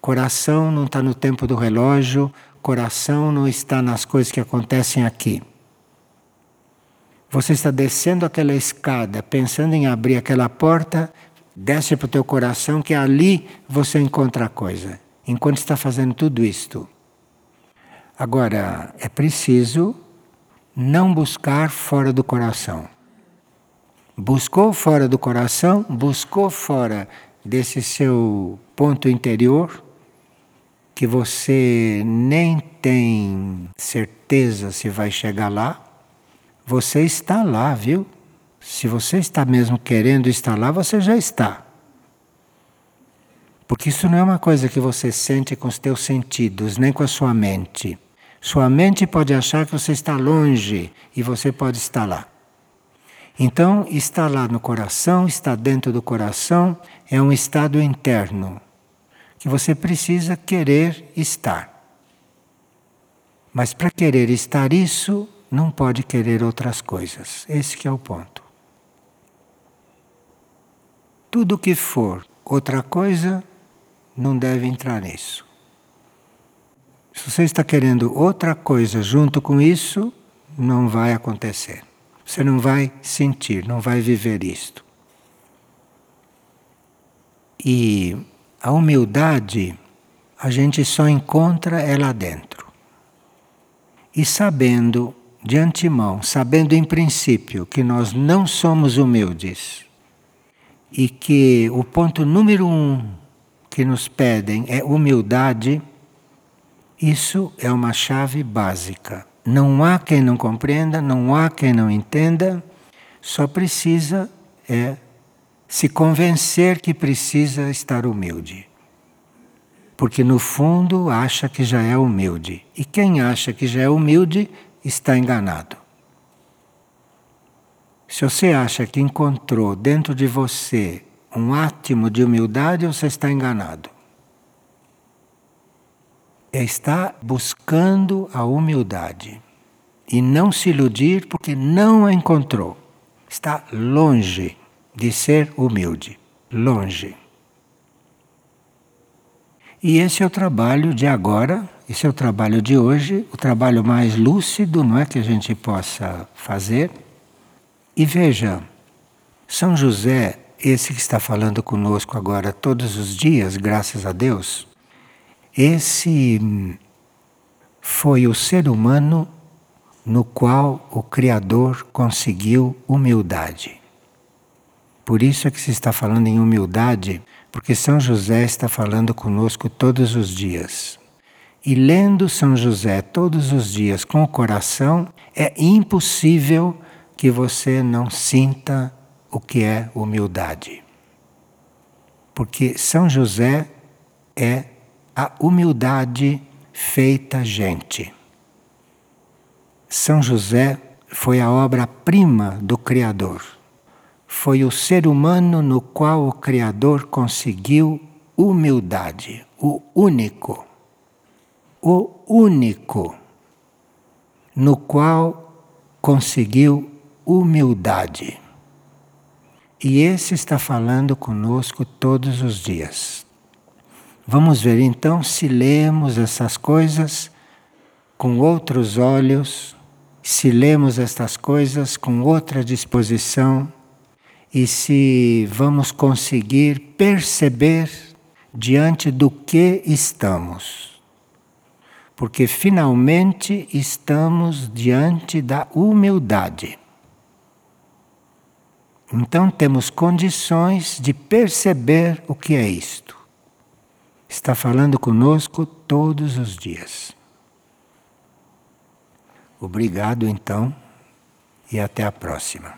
Coração não está no tempo do relógio, coração não está nas coisas que acontecem aqui. Você está descendo aquela escada, pensando em abrir aquela porta, desce para o teu coração que ali você encontra a coisa. Enquanto está fazendo tudo isto. Agora, é preciso não buscar fora do coração. Buscou fora do coração, buscou fora desse seu ponto interior, que você nem tem certeza se vai chegar lá, você está lá, viu? Se você está mesmo querendo estar lá, você já está. Porque isso não é uma coisa que você sente com os teus sentidos, nem com a sua mente. Sua mente pode achar que você está longe e você pode estar lá. Então, estar lá no coração, estar dentro do coração, é um estado interno que você precisa querer estar. Mas para querer estar isso, não pode querer outras coisas. Esse que é o ponto. Tudo que for outra coisa não deve entrar nisso. Se você está querendo outra coisa junto com isso, não vai acontecer. Você não vai sentir, não vai viver isto. E a humildade a gente só encontra ela dentro. E sabendo de antemão, sabendo em princípio que nós não somos humildes e que o ponto número um que nos pedem é humildade, isso é uma chave básica. Não há quem não compreenda, não há quem não entenda, só precisa é se convencer que precisa estar humilde. Porque no fundo acha que já é humilde. E quem acha que já é humilde está enganado. Se você acha que encontrou dentro de você um átimo de humildade, você está enganado. É estar buscando a humildade e não se iludir porque não a encontrou. Está longe de ser humilde, longe. E esse é o trabalho de agora, esse é o trabalho de hoje, o trabalho mais lúcido, não é que a gente possa fazer. E veja, São José esse que está falando conosco agora todos os dias, graças a Deus, esse foi o ser humano no qual o Criador conseguiu humildade. Por isso é que se está falando em humildade, porque São José está falando conosco todos os dias. E lendo São José todos os dias com o coração, é impossível que você não sinta o que é humildade. Porque São José é a humildade feita gente. São José foi a obra-prima do Criador. Foi o ser humano no qual o Criador conseguiu humildade, o único. O único no qual conseguiu humildade. E esse está falando conosco todos os dias. Vamos ver então se lemos essas coisas com outros olhos, se lemos estas coisas com outra disposição e se vamos conseguir perceber diante do que estamos. Porque finalmente estamos diante da humildade. Então temos condições de perceber o que é isto. Está falando conosco todos os dias. Obrigado então e até a próxima.